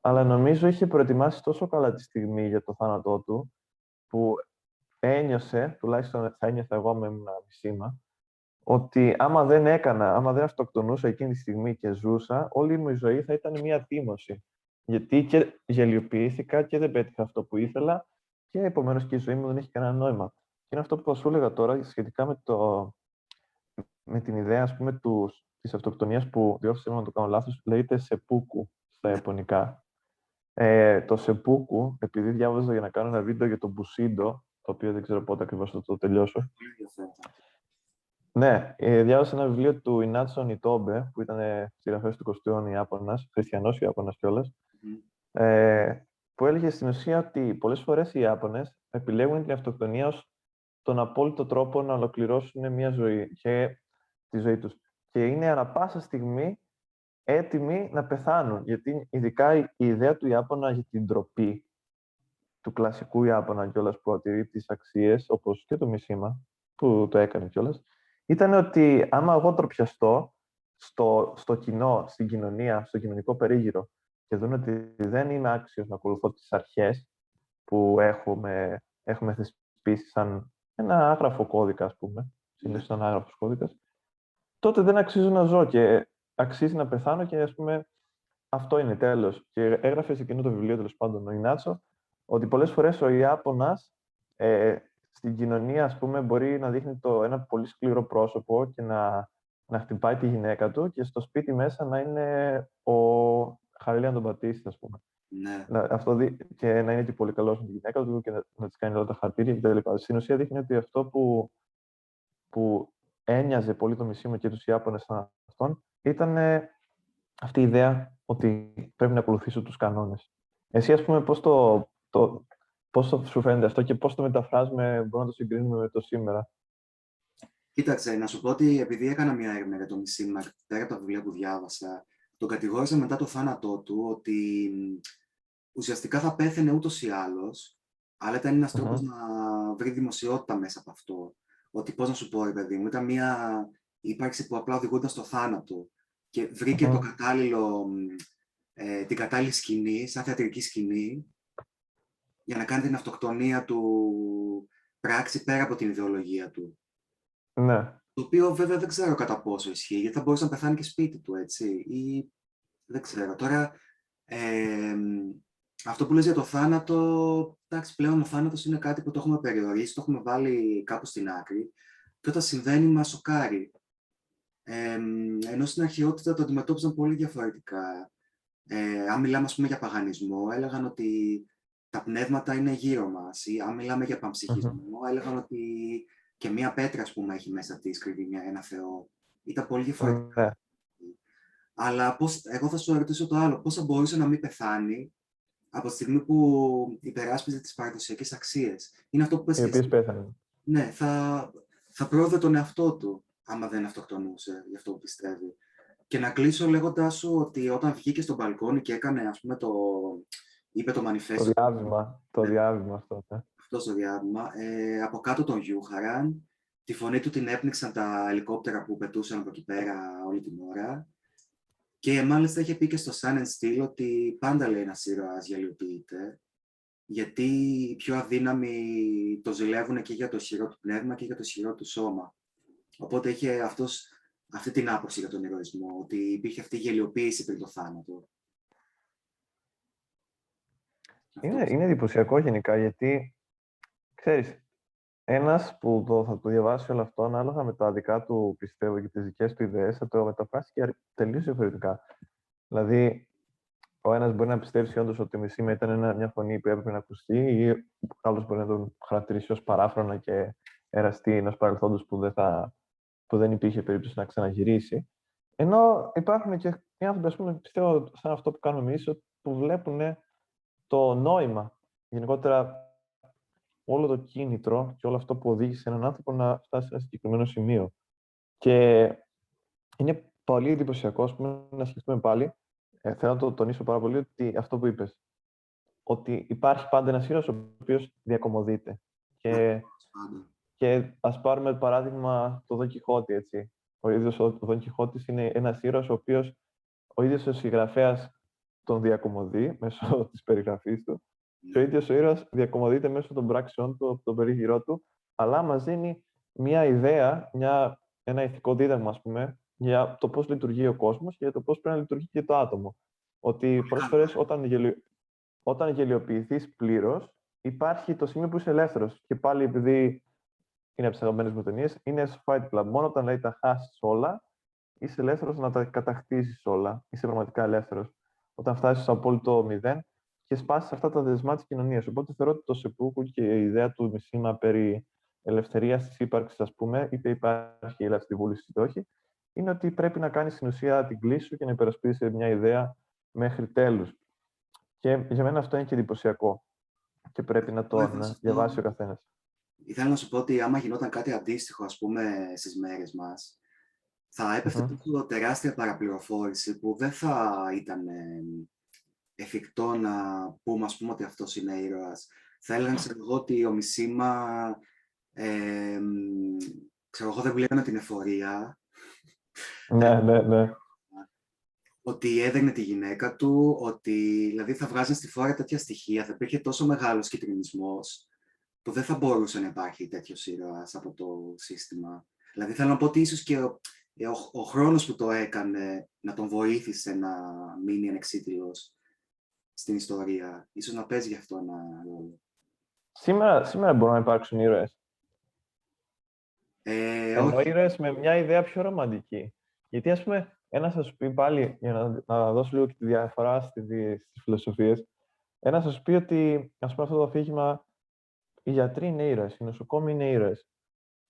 Αλλά νομίζω είχε προετοιμάσει τόσο καλά τη στιγμή για το θάνατό του, που ένιωσε, τουλάχιστον θα ένιωθα εγώ με ένα μισήμα, ότι άμα δεν έκανα, άμα δεν αυτοκτονούσα εκείνη τη στιγμή και ζούσα, όλη μου η ζωή θα ήταν μια τίμωση. Γιατί και γελιοποιήθηκα και δεν πέτυχα αυτό που ήθελα και επομένως και η ζωή μου δεν έχει κανένα νόημα. Και είναι αυτό που θα σου έλεγα τώρα σχετικά με, το, με την ιδέα ας πούμε, τους, της αυτοκτονίας που, διόρθωσα να το κάνω λάθος, λέγεται σεπούκου στα Ιαπωνικά. Ε, το σεπούκου, επειδή διάβαζα για να κάνω ένα βίντεο για το Μπουσίντο, το οποίο δεν ξέρω πότε ακριβώς θα το τελειώσω, ναι, ε, διάβασα ένα βιβλίο του Ινάτσο Νιτόμπε, που ήταν συγγραφέας του 20ου αιώνα Ιάπωνας, χριστιανός Ιάπωνας κιόλας, mm. ε, που έλεγε στην ουσία ότι πολλές φορές οι Ιάπωνες επιλέγουν την αυτοκτονία ως τον απόλυτο τρόπο να ολοκληρώσουν μια ζωή και τη ζωή τους. Και είναι ανα πάσα στιγμή έτοιμοι να πεθάνουν. Γιατί ειδικά η ιδέα του Ιάπωνα για την τροπή του κλασικού Ιάπωνα κιόλας που ατηρεί τις αξίες, όπως και το Μισήμα, που το έκανε κιόλας, ήταν ότι άμα εγώ τροπιαστώ στο, στο κοινό, στην κοινωνία, στο κοινωνικό περίγυρο και δουν ότι δεν είμαι άξιος να ακολουθώ τις αρχές που έχουμε, έχουμε θεσπίσει σαν ένα άγραφο κώδικα, ας πούμε, συνήθως ένα άγραφος κώδικας, τότε δεν αξίζω να ζω και αξίζει να πεθάνω και, ας πούμε, αυτό είναι τέλος. Και έγραφε σε εκείνο το βιβλίο, τέλος πάντων, ο Ινάτσο, ότι πολλές φορές ο Ιάπωνας ε, στην κοινωνία, ας πούμε, μπορεί να δείχνει το, ένα πολύ σκληρό πρόσωπο και να, να χτυπάει τη γυναίκα του και στο σπίτι μέσα να είναι ο χαρέλει να τον πατήσει, ας πούμε. Ναι. Να, αυτό δι... και να είναι και πολύ καλός με τη γυναίκα του και να, να της κάνει όλα τα χαρτίρια κτλ. Στην ουσία δείχνει ότι αυτό που, που ένοιαζε πολύ το μισήμα και τους Ιάπωνες σαν αυτόν ήταν ε, αυτή η ιδέα ότι πρέπει να ακολουθήσω τους κανόνες. Εσύ, ας πούμε, πώς το, το, πώς το σου φαίνεται αυτό και πώς το μεταφράζουμε, μπορούμε να το συγκρίνουμε με το σήμερα; Κοίταξε, να σου πω ότι επειδή έκανα μια έρευνα για το Μισήμα, πέρα από τα βιβλία που διάβασα, τον κατηγόρησα μετά το θάνατό του ότι ουσιαστικά θα πέθαινε ούτως ή άλλως, αλλά ήταν ένας τρόπος να βρει δημοσιότητα μέσα από αυτό. Ότι πώς να σου πω, ρε παιδί μου, ήταν μια ύπαρξη που απλά οδηγούνταν στο θάνατο και βρηκε το κατάλληλο, ε, την κατάλληλη σκηνή, σαν θεατρική σκηνή, για να κάνει την αυτοκτονία του πράξη πέρα από την ιδεολογία του. Ναι. Το οποίο βέβαια δεν ξέρω κατά πόσο ισχύει, γιατί θα μπορούσε να πεθάνει και σπίτι του, έτσι. Ή δεν ξέρω. Τώρα, ε, αυτό που λες για το θάνατο, εντάξει, πλέον ο θάνατος είναι κάτι που το έχουμε περιορίσει, το έχουμε βάλει κάπου στην άκρη και όταν συμβαίνει μας σοκάρει. Ε, ενώ στην αρχαιότητα το αντιμετώπιζαν πολύ διαφορετικά. Ε, αν μιλάμε, ας πούμε, για παγανισμό, έλεγαν ότι τα πνεύματα είναι γύρω μας. Ή αν μιλάμε για πανψυχισμό, έλεγαν ότι και μία πέτρα, ας πούμε, έχει μέσα της κρύβει μια, ένα θεό. Ήταν πολύ διαφορετικά. Ναι. Αλλά πώς, εγώ θα σου ρωτήσω το άλλο. Πώς θα μπορούσε να μην πεθάνει από τη στιγμή που υπεράσπιζε τις παραδοσιακές αξίες. Είναι αυτό που πες Οι οποίες πέθανε. Ναι, θα, θα πρόοδε τον εαυτό του, άμα δεν αυτοκτονούσε, γι' αυτό που πιστεύει. Και να κλείσω λέγοντάς σου ότι όταν βγήκε στο μπαλκόνι και έκανε, ας πούμε, το... είπε το Το μανιφέστο διάβημα, το Ναι. διάβημα αυτό. Ναι. αυτό στο διάβημα, ε, από κάτω τον Γιούχαραν. Τη φωνή του την έπνιξαν τα ελικόπτερα που πετούσαν από εκεί πέρα όλη την ώρα. Και μάλιστα είχε πει και στο Sun and Steel ότι πάντα λέει ένα ήρωα γελιοποιείται, γιατί οι πιο αδύναμοι το ζηλεύουν και για το ισχυρό του πνεύμα και για το ισχυρό του σώμα. Οπότε είχε αυτός, αυτή την άποψη για τον ηρωισμό, ότι υπήρχε αυτή η γελιοποίηση πριν το θάνατο. Είναι, Αυτό. είναι εντυπωσιακό γενικά γιατί, ξέρεις, ένας που το, θα το διαβάσει όλο αυτό, ανάλογα με τα δικά του πιστεύω και τις δικές του ιδέες, θα το μεταφράσει και τελείως διαφορετικά. Δηλαδή, ο ένας μπορεί να πιστεύσει όντως ότι η Μισήμα ήταν ένα- μια φωνή που έπρεπε να ακουστεί ή ο άλλος μπορεί να τον χαρακτηρίσει ως παράφρονα και εραστή ενός παρελθόντος που δεν, θα, που δεν υπήρχε περίπτωση να ξαναγυρίσει. Ενώ υπάρχουν και οι άνθρωποι, ας πούμε, πιστεύω, σαν αυτό που κάνουμε εμείς, που βλέπουν το νόημα, γενικότερα όλο το κίνητρο και όλο αυτό που οδήγησε έναν άνθρωπο να φτάσει σε ένα συγκεκριμένο σημείο. Και είναι πολύ εντυπωσιακό, ας πούμε, να σκεφτούμε πάλι, ε, θέλω να το τονίσω πάρα πολύ, ότι αυτό που είπες, ότι υπάρχει πάντα ένας ήρωας ο οποίος διακομωδείται. Και, Πάντα. και ας πάρουμε παράδειγμα το Δον Κιχώτη, έτσι. Ο ίδιος ο Δον Κιχώτης είναι ένας ήρωας ο οποίος ο ίδιος ο συγγραφέας τον διακομωδεί μέσω [LAUGHS] της περιγραφής του και ο ίδιος ο ήρωας διακομωδείται μέσω των πράξεών του, από τον περίγυρό του, αλλά μας δίνει μια ιδέα, μια, ένα ηθικό δίδαγμα, ας πούμε, για το πώς λειτουργεί ο κόσμος και για το πώς πρέπει να λειτουργεί και το άτομο. Ότι πολλές φορές όταν, γελιο... όταν γελιοποιηθείς πλήρως, υπάρχει το σημείο που είσαι ελεύθερος. Και πάλι επειδή είναι από τις αγαπημένες μου ταινίες, είναι στο Fight Club. Μόνο όταν λέει τα χάσεις όλα, είσαι ελεύθερος να τα κατακτήσεις όλα. Είσαι πραγματικά ελεύθερος. Όταν φτάσεις στο απόλυτο μηδέν, και σπάσεις αυτά τα δεσμά της κοινωνίας. Οπότε θεωρώ ότι το Σεπούκου και η ιδέα του Μισήμα περί ελευθερίας της ύπαρξης, ας πούμε, είτε υπάρχει ελεύθερη βούληση είτε όχι, είναι ότι πρέπει να κάνεις στην ουσία την κλίση σου και να υπερασπίσει μια ιδέα μέχρι τέλους. Και για μένα αυτό είναι και εντυπωσιακό. Και πρέπει να το Βέβαια, να σε αυτό- διαβάσει ο καθένας. Ήθελα να σου πω ότι άμα γινόταν κάτι αντίστοιχο, ας πούμε, στις μέρες μας, θα έπεφτε Μμμ. τόσο τεράστια παραπληροφόρηση που δεν θα ήταν ε, εφικτό να πούμε, ας πούμε, ότι αυτός είναι ήρωας. Θα έλεγαν, ξέρω εγώ, ότι ο Μισήμα, ε, μ, ξέρω εγώ, δεν βλέπανε την εφορία, Ναι, ναι, ναι. ότι έδαινε τη γυναίκα του, ότι δηλαδή θα βγάζαν στη φόρα τέτοια στοιχεία, θα υπήρχε τόσο μεγάλος κυτρινισμός, που δεν θα μπορούσε να υπάρχει τέτοιος ήρωας από το σύστημα. Δηλαδή θέλω να πω ότι ίσως και ο, ε, ο, ο χρόνος που το έκανε να τον βοήθησε να μείνει ανεξίτηλος στην ιστορία. Ίσως να παίζει γι' αυτό ένα ρόλο. Σήμερα, σήμερα μπορούν να υπάρξουν ήρωες. Ε, Εννοώ όχι, ήρωες με μια ιδέα πιο ρομαντική. Γιατί, ας πούμε, ένας θα σου πει πάλι, για να, να δώσω λίγο και τη διαφορά στις φιλοσοφίες, ένας θα σου πει ότι, ας πούμε, αυτό το αφήγημα, οι γιατροί είναι ήρωες, οι νοσοκόμοι είναι ήρωες.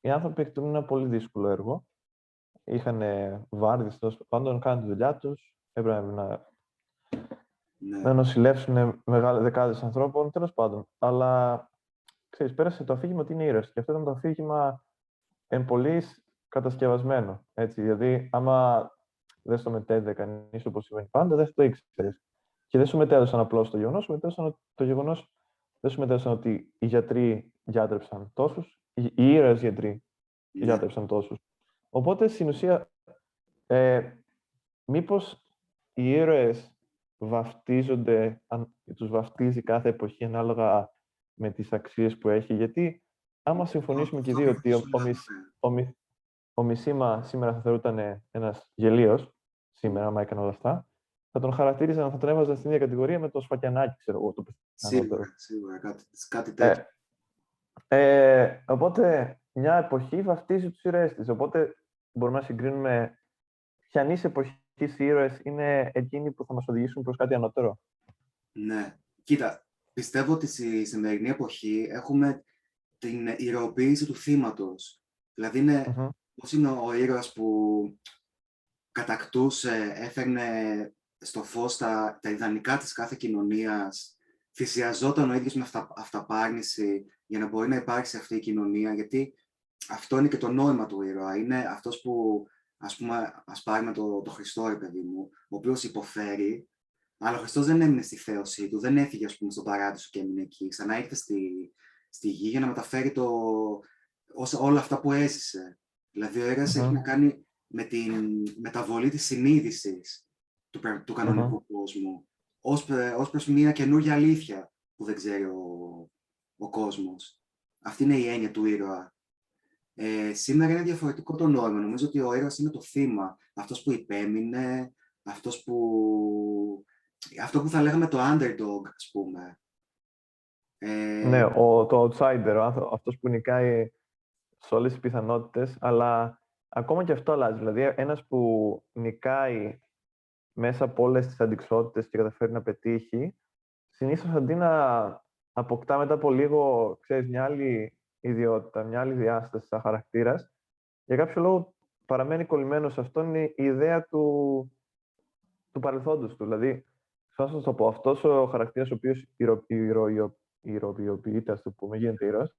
Οι άνθρωποι εκτελούν ένα πολύ δύσκολο έργο. Είχαν βάρδιες, τόσο πάντων, κάνουν τη δουλειά τους, έπρεπε να, ναι. να νοσηλεύσουν μεγάλες δεκάδες ανθρώπων, τέλος πάντων. Αλλά, ξέρεις, πέρασε το αφήγημα ότι είναι ήρωες. Και αυτό ήταν το αφήγημα εν πολλής κατασκευασμένο. Έτσι, δηλαδή, άμα δεν στο μετέδιδε κανεί όπω συμβαίνει πάντα, δεν θα το ήξερες. Και δεν σου μετέδωσαν απλώς το γεγονός, σου μετέδωσαν το γεγονός, δεν σου μετέδωσαν ότι οι γιατροί γιάτρεψαν τόσους, οι ήρωες γιατροί ναι. γιάτρεψαν τόσους. Οπότε στην ουσία, ε, μήπως οι ήρωες βαφτίζονται, αν τους βαφτίζει κάθε εποχή ανάλογα με τις αξίες που έχει, γιατί άμα συμφωνήσουμε και οι δύο ότι ο, ο, ο, ο Μισήμα σήμερα θα θεωρούταν ένας γελίος, σήμερα, άμα έκανε όλα αυτά, θα τον χαρακτήριζαν, θα τον έβαζαν στην ίδια κατηγορία με το Σφακιανάκι, ξέρω εγώ. Το σίγουρα, σίγουρα, κάτι, κάτι τέτοιο. Ε, ε, οπότε, μια εποχή βαφτίζει τους ήρωές της. Οπότε, μπορούμε να συγκρίνουμε ποιανής εποχή οι ήρωες είναι εκείνοι που θα μας οδηγήσουν προς κάτι ανώτερο; Ναι. Κοίτα, πιστεύω ότι στη σημερινή εποχή έχουμε την ηρωοποίηση του θύματος. Δηλαδή, είναι, mm-hmm. πώς είναι ο ήρωας που κατακτούσε, έφερνε στο φως τα, τα ιδανικά της κάθε κοινωνίας, θυσιαζόταν ο ίδιος με αυτα, αυταπάρνηση για να μπορεί να υπάρξει αυτή η κοινωνία, γιατί αυτό είναι και το νόημα του ήρωα. Είναι αυτός που, ας πούμε, ας πάρουμε το, το Χριστό, ρε παιδί μου, ο οποίος υποφέρει, αλλά ο Χριστός δεν έμεινε στη θέωσή του, δεν έφυγε, ας πούμε, στον παράδεισο και έμεινε εκεί. Ξανά ήρθε στη, στη γη για να μεταφέρει το, όσα, όλα αυτά που έζησε. Δηλαδή, ο ήρωας έχει να κάνει με την μεταβολή της συνείδησης του, του κανονικου κόσμου ως, ως προς μια καινούργια αλήθεια που δεν ξέρει ο, ο κόσμος. Αυτή είναι η έννοια του ήρωα. Ε, σήμερα είναι διαφορετικό το νόημα. Νομίζω ότι ο ήρωας είναι το θύμα. Αυτός που υπέμεινε, αυτός που... Αυτό που θα λέγαμε το underdog, ας πούμε. Ε... Ναι, ο, το outsider, αυτός που νικάει σε όλες τις πιθανότητες, αλλά ακόμα και αυτό αλλάζει. Δηλαδή, ένας που νικάει μέσα από όλες τις αντικσότητες και καταφέρει να πετύχει, συνήθως αντί να αποκτά μετά από λίγο, ξέρεις, μια άλλη ιδιότητα, μια άλλη διάσταση σαν χαρακτήρας, για κάποιο λόγο παραμένει κολλημένος σε αυτόν η ιδέα του, του παρελθόντος του. Δηλαδή, θα σας το πω, αυτός ο χαρακτήρας ο οποίος ηρωοποιείται, ας το πούμε, γίνεται ήρωας,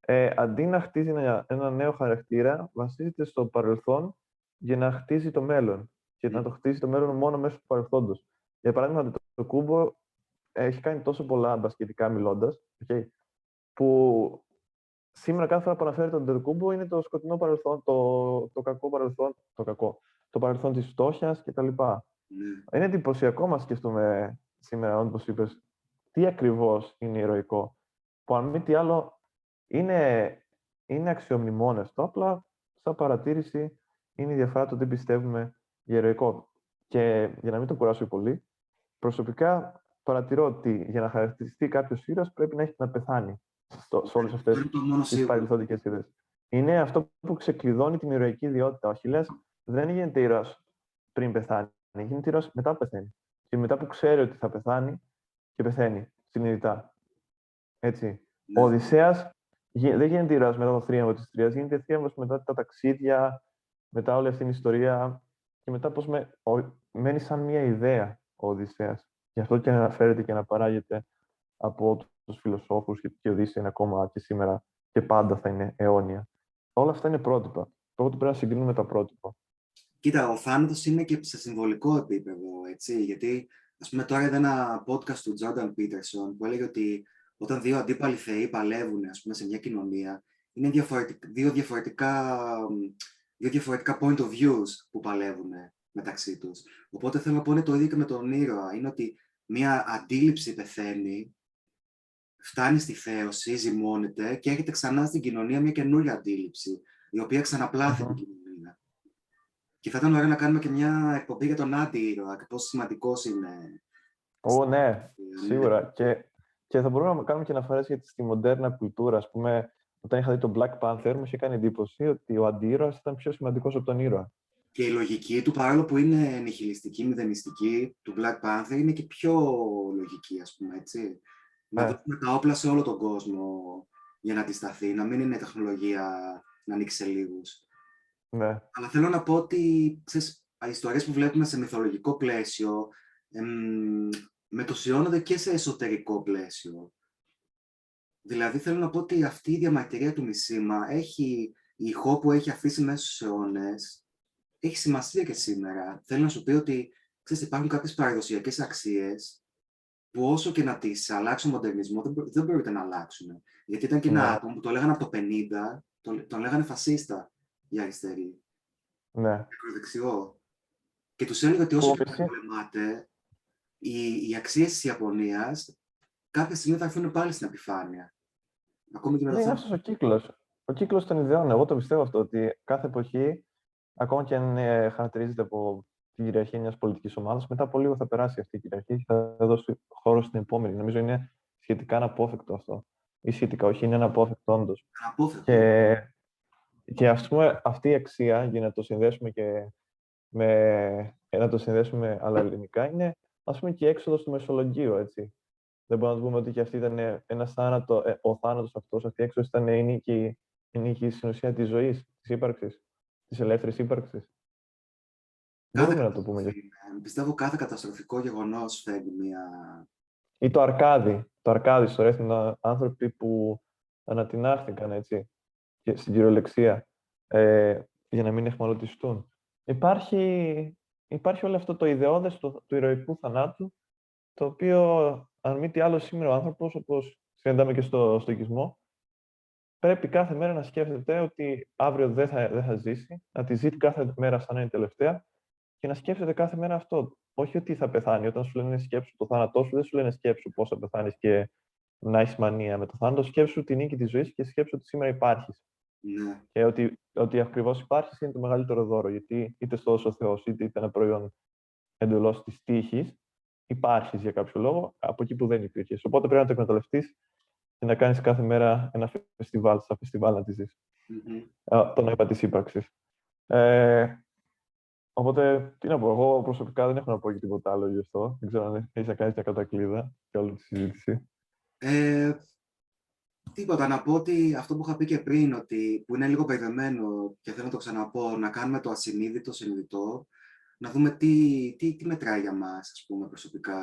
ε, αντί να χτίζει ένα, ένα νέο χαρακτήρα, βασίζεται στο παρελθόν για να χτίζει το μέλλον. Και να το χτίζει το μέλλον μόνο μέσω του παρελθόντος. Για παράδειγμα, το, το Κούμπο έχει κάνει τόσο πολλά μπασκετικά μιλώντας, okay, που σήμερα κάθε φορά που αναφέρεται τον Τερκούμπο είναι το σκοτεινό παρελθόν, το, το κακό παρελθόν, το κακό, το παρελθόν της φτώχειας κτλ. Mm. Είναι εντυπωσιακό να σκεφτούμε σήμερα, όπως είπες, τι ακριβώς είναι ηρωικό. Που αν μη τι άλλο, είναι, είναι αξιομνημόνευτο, απλά σαν παρατήρηση είναι η διαφορά του τι πιστεύουμε για ηρωικό. Και για να μην το κουράσω πολύ, προσωπικά παρατηρώ ότι για να χαρακτηριστεί κάποιος ήρωας πρέπει να έχει να πεθάνει σε όλες αυτές τις παρελθόντικες ιδέες. Είναι αυτό που ξεκλειδώνει την ηρωική ιδιότητα. Ο Αχιλέ δεν γίνεται ήρωας πριν πεθάνει. Γίνεται ήρωας μετά που πεθαίνει. Και μετά που ξέρει ότι θα πεθάνει και πεθαίνει συνειδητά. Έτσι. Ο ναι. Οδυσσέας δεν γίνεται ήρωας μετά το θρίαμβο της Τρία, γίνεται θρίαμβος μετά τα ταξίδια, μετά όλη αυτή την ιστορία και μετά πώς με, μένει σαν μια ιδέα ο Οδυσσέας. Γι' αυτό και αναφέρεται και αναπαράγεται από τους φιλοσόφους και, και Οδύσσια είναι ακόμα και σήμερα και πάντα θα είναι αιώνια. Όλα αυτά είναι πρότυπα. Τότε πρέπει να συγκρίνουμε τα πρότυπα. Κοίτα, ο θάνατος είναι και σε συμβολικό επίπεδο, έτσι, γιατί ας πούμε τώρα είδα ένα podcast του Jordan Peterson που έλεγε ότι όταν δύο αντίπαλοι θεοί παλεύουν ας πούμε, σε μια κοινωνία, είναι διαφορετικά, δύο, διαφορετικά, δύο διαφορετικά point of views που παλεύουν μεταξύ τους. Οπότε θέλω να πω είναι το ίδιο και με τον ήρωα. Είναι ότι μια αντίληψη πεθαίνει, φτάνει στη θέωση, ζυμώνεται και έρχεται ξανά στην κοινωνία μια καινούργια αντίληψη, η οποία ξαναπλάθει την κοινωνία. Και θα ήταν ωραίο να κάνουμε και μια εκπομπή για τον αντι-ήρωα και πόσο σημαντικός είναι. Ω, ναι, σίγουρα. Και και θα μπορούμε να κάνουμε και αναφορές γιατί στη μοντέρνα κουλτούρα. Α πούμε, όταν είχα δει τον Black Panther, μου είχε κάνει εντύπωση ότι ο αντίρωα ήταν πιο σημαντικός από τον ήρωα. Και η λογική του, παρόλο που είναι νihilιστική, μηδενιστική, του Black Panther, είναι και πιο λογική, ας πούμε, έτσι. Να Ναι. δώσουμε τα όπλα σε όλο τον κόσμο για να αντισταθεί, να μην είναι τεχνολογία να ανοίξει σε λίγους. Ναι. Αλλά θέλω να πω ότι, ξέρεις, οι ιστορίες που βλέπουμε σε μυθολογικό πλαίσιο εμ, μετωσιώνονται και σε εσωτερικό πλαίσιο. Δηλαδή, θέλω να πω ότι αυτή η διαμαρτυρία του Μισήμα έχει, η ηχό που έχει αφήσει μέσα στους αιώνες, έχει σημασία και σήμερα. Θέλω να σου πει ότι, ξέρεις, υπάρχουν κάποιες παραδοσιακές αξίες που όσο και να τις αλλάξει ο μοντερνισμό, δεν, μπο- δεν μπορείτε να αλλάξουν. Γιατί ήταν και ένα Ναι. άτομο που το λέγανε από το 50, τον, τον λέγανε φασίστα οι αριστεροί Ναι. ακροδεξιό. Και τους έλεγε ότι όσο Πω, και εσύ. να πολεμάτε, οι, οι αξίες της Ιαπωνίας κάποια στιγμή θα έρθουν πάλι στην επιφάνεια. Ακόμη και με Ναι, το είναι θέμα. αυτός ο κύκλος. Ο κύκλος των ιδεών. Εγώ το πιστεύω αυτό, ότι κάθε εποχή, ακόμα και αν ε, χαρακτηρίζεται από την κυριαρχία μιας πολιτικής ομάδας, μετά από λίγο θα περάσει αυτή η κυριαρχία και θα δώσει χώρο στην επόμενη. Νομίζω είναι σχετικά αναπόφευκτο αυτό. Ή σχετικά, όχι, είναι αναπόφευκτο όντως. Αναπόφευκτο. Και, και ας πούμε, αυτή η αξία, για να το συνδέσουμε και με, ε, να το συνδέσουμε άλλα ελληνικά, είναι ας πούμε και η έξοδος του Μεσολογγίου, έτσι. Δεν μπορούμε να πούμε ότι και αυτή ήταν ένας θάνατο, ε, ο θάνατος αυτός, αυτή η έξοδος ήταν η νίκη, η νίκη στην ουσία της ζωής, της ύπαρξης, της ελεύθερης ύπαρξης. Μπορούμε να το πούμε. γι' αυτό. είναι. Πιστεύω κάθε καταστροφικό γεγονός φέρνει μια... Ή το Αρκάδι, το Αρκάδι στο Ρέθινα, άνθρωποι που ανατινάχθηκαν, έτσι, και στην κυριολεξία, ε, για να μην εχμαλωτιστούν. Υπάρχει, υπάρχει όλο αυτό το ιδεώδες του, του ηρωικού θανάτου, το οποίο, αν μη τι άλλο, σήμερα ο άνθρωπος, όπως συναντάμε και στο στοικισμό, πρέπει κάθε μέρα να σκέφτεται ότι αύριο δεν θα, δεν θα ζήσει, να τη ζει κάθε μέρα σαν να είναι η τελευταία και να σκέφτεται κάθε μέρα αυτό. Όχι ότι θα πεθάνει. Όταν σου λένε σκέψου το θάνατό σου, δεν σου λένε σκέψου πώς θα πεθάνεις και να έχεις μανία με το θάνατο. Σκέψου τη νίκη της ζωής και σκέψου ότι σήμερα υπάρχεις. Ναι. Και ότι, ότι ακριβώς υπάρχεις είναι το μεγαλύτερο δώρο. Γιατί είτε στο ο Θεός, είτε, είτε ένα προϊόν εντελώς της τύχης, υπάρχεις για κάποιο λόγο από εκεί που δεν υπήρχες. Οπότε πρέπει να το εκμεταλλευτείς και να κάνεις κάθε μέρα ένα φεστιβάλ, σαν φεστιβάλ να τη ζεις. Μμμ. Α, το νόημα της ύπαρξης. Ε, οπότε, τι να πω, εγώ προσωπικά δεν έχω να πω και τίποτα άλλο γι' αυτό. Δεν ξέρω αν έχεις να κάνεις μια κατακλείδα για όλη τη συζήτηση. Ε, τίποτα, να πω ότι αυτό που είχα πει και πριν, ότι, που είναι λίγο παιδεμένο και θέλω να το ξαναπώ, να κάνουμε το ασυνείδητο συνειδητό, να δούμε τι, τι, τι μετράει για μας, ας πούμε, προσωπικά.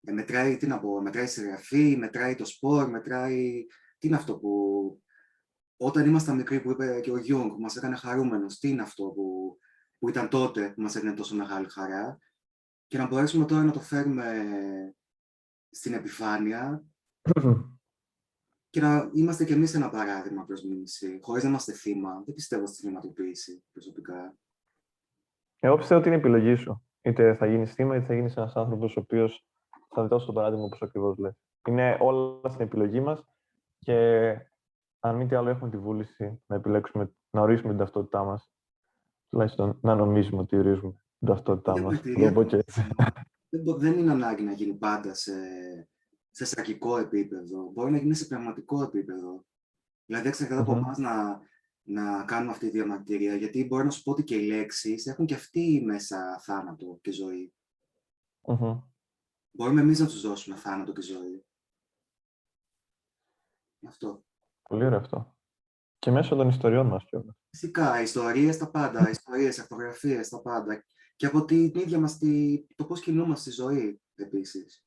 Ε, μετράει, τι να πω, μετράει η συγγραφή, μετράει το σπορ, μετράει... Τι είναι αυτό που... Όταν ήμασταν μικροί, που είπε και ο Γιούγκ, που μας έκανε χαρούμενους, τι είναι αυτό που, που ήταν τότε που μας έκανε τόσο μεγάλη χαρά και να μπορέσουμε τώρα να το φέρουμε στην επιφάνεια και να είμαστε κι εμείς ένα παράδειγμα προς μίμηση, χωρίς να είμαστε θύμα. Δεν πιστεύω στη θυματοποίηση προσωπικά. Εγώ πιστεύω ότι είναι η επιλογή σου. Είτε θα γίνεις θύμα, είτε θα γίνεις ένας άνθρωπος ο οποίος θα δώσει το παράδειγμα όπως ακριβώς λες. Είναι όλα στην επιλογή μας και αν μη τι άλλο, έχουμε τη βούληση να επιλέξουμε, να ορίσουμε την ταυτότητά μας. Τουλάχιστον να νομίζουμε ότι ορίζουμε την ταυτότητά Για μας. μαρτυρία. Το πω και έτσι. Δεν, μπο- δεν είναι ανάγκη να γίνει πάντα σε, σε σακικό επίπεδο. Μπορεί να γίνει σε πραγματικό επίπεδο. Δηλαδή, εξαρτάται από Μμμ. εμάς να, να κάνουμε αυτή τη διαμαρτυρία. Γιατί μπορεί να σου πω ότι και οι λέξεις έχουν και αυτοί μέσα θάνατο και ζωή. Μμμ. Μπορούμε εμείς να τους δώσουμε θάνατο και ζωή. Αυτό. Πολύ ωραίο αυτό. Και μέσω των ιστοριών μας κιόλας. Φυσικά, ιστορίες τα πάντα, ιστορίες, αυτογραφίες τα πάντα. Και από την ίδια μας τη, το πώς κινούμαστε στη ζωή, επίσης.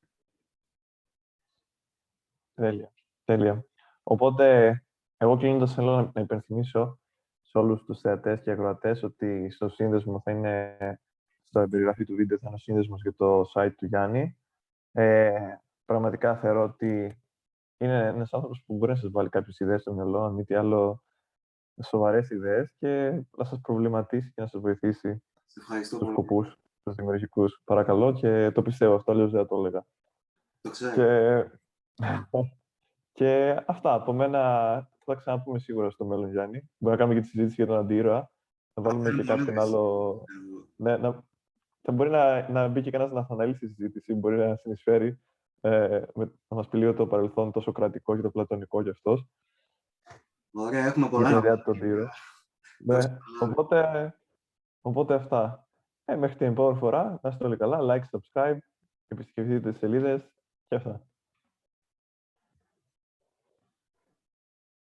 Τέλεια. Τέλεια. Οπότε, εγώ κλείνοντας θέλω να- να υπενθυμίσω σε όλους τους θεατές και ακροατές ότι στο σύνδεσμο θα είναι, στο περιγραφή του βίντεο θα είναι ο σύνδεσμος για το site του Γιάννη. Ε, πραγματικά θεωρώ ότι είναι ένας άνθρωπος που μπορεί να σας βάλει κάποιες ιδέες στο μυαλό, αν μη τι άλλο σοβαρές ιδέες και να σας προβληματίσει και να σας βοηθήσει Σε ευχαριστώ στους πολύ. σκοπούς, τους δημιουργικούς. Παρακαλώ και το πιστεύω αυτό, αλλιώς δεν θα το έλεγα. Το ξέρω. Και, και αυτά. Από μένα θα τα ξαναπούμε σίγουρα στο μέλλον, Γιάννη. Μπορεί να κάνουμε και τη συζήτηση για τον αντίρωα. Να βάλουμε και θέλουμε κάποιον όλες. άλλο. Ναι, να, θα μπορεί να, να μπει και κανένας να αναλύσει τη συζήτηση, μπορεί να συνεισφέρει. Ε, με, να μας πει λίγο το παρελθόν τόσο κρατικό και το πλατωνικό κι αυτός. Ωραία, έχουμε Για πολλά την να ιδέα πούμε. του αντίρωα. Ναι, Τόσο πολλά. οπότε Οπότε αυτά. Ε, μέχρι την επόμενη φορά, να είστε όλοι καλά, like, subscribe, επισκεφτείτε τις σελίδες και αυτά.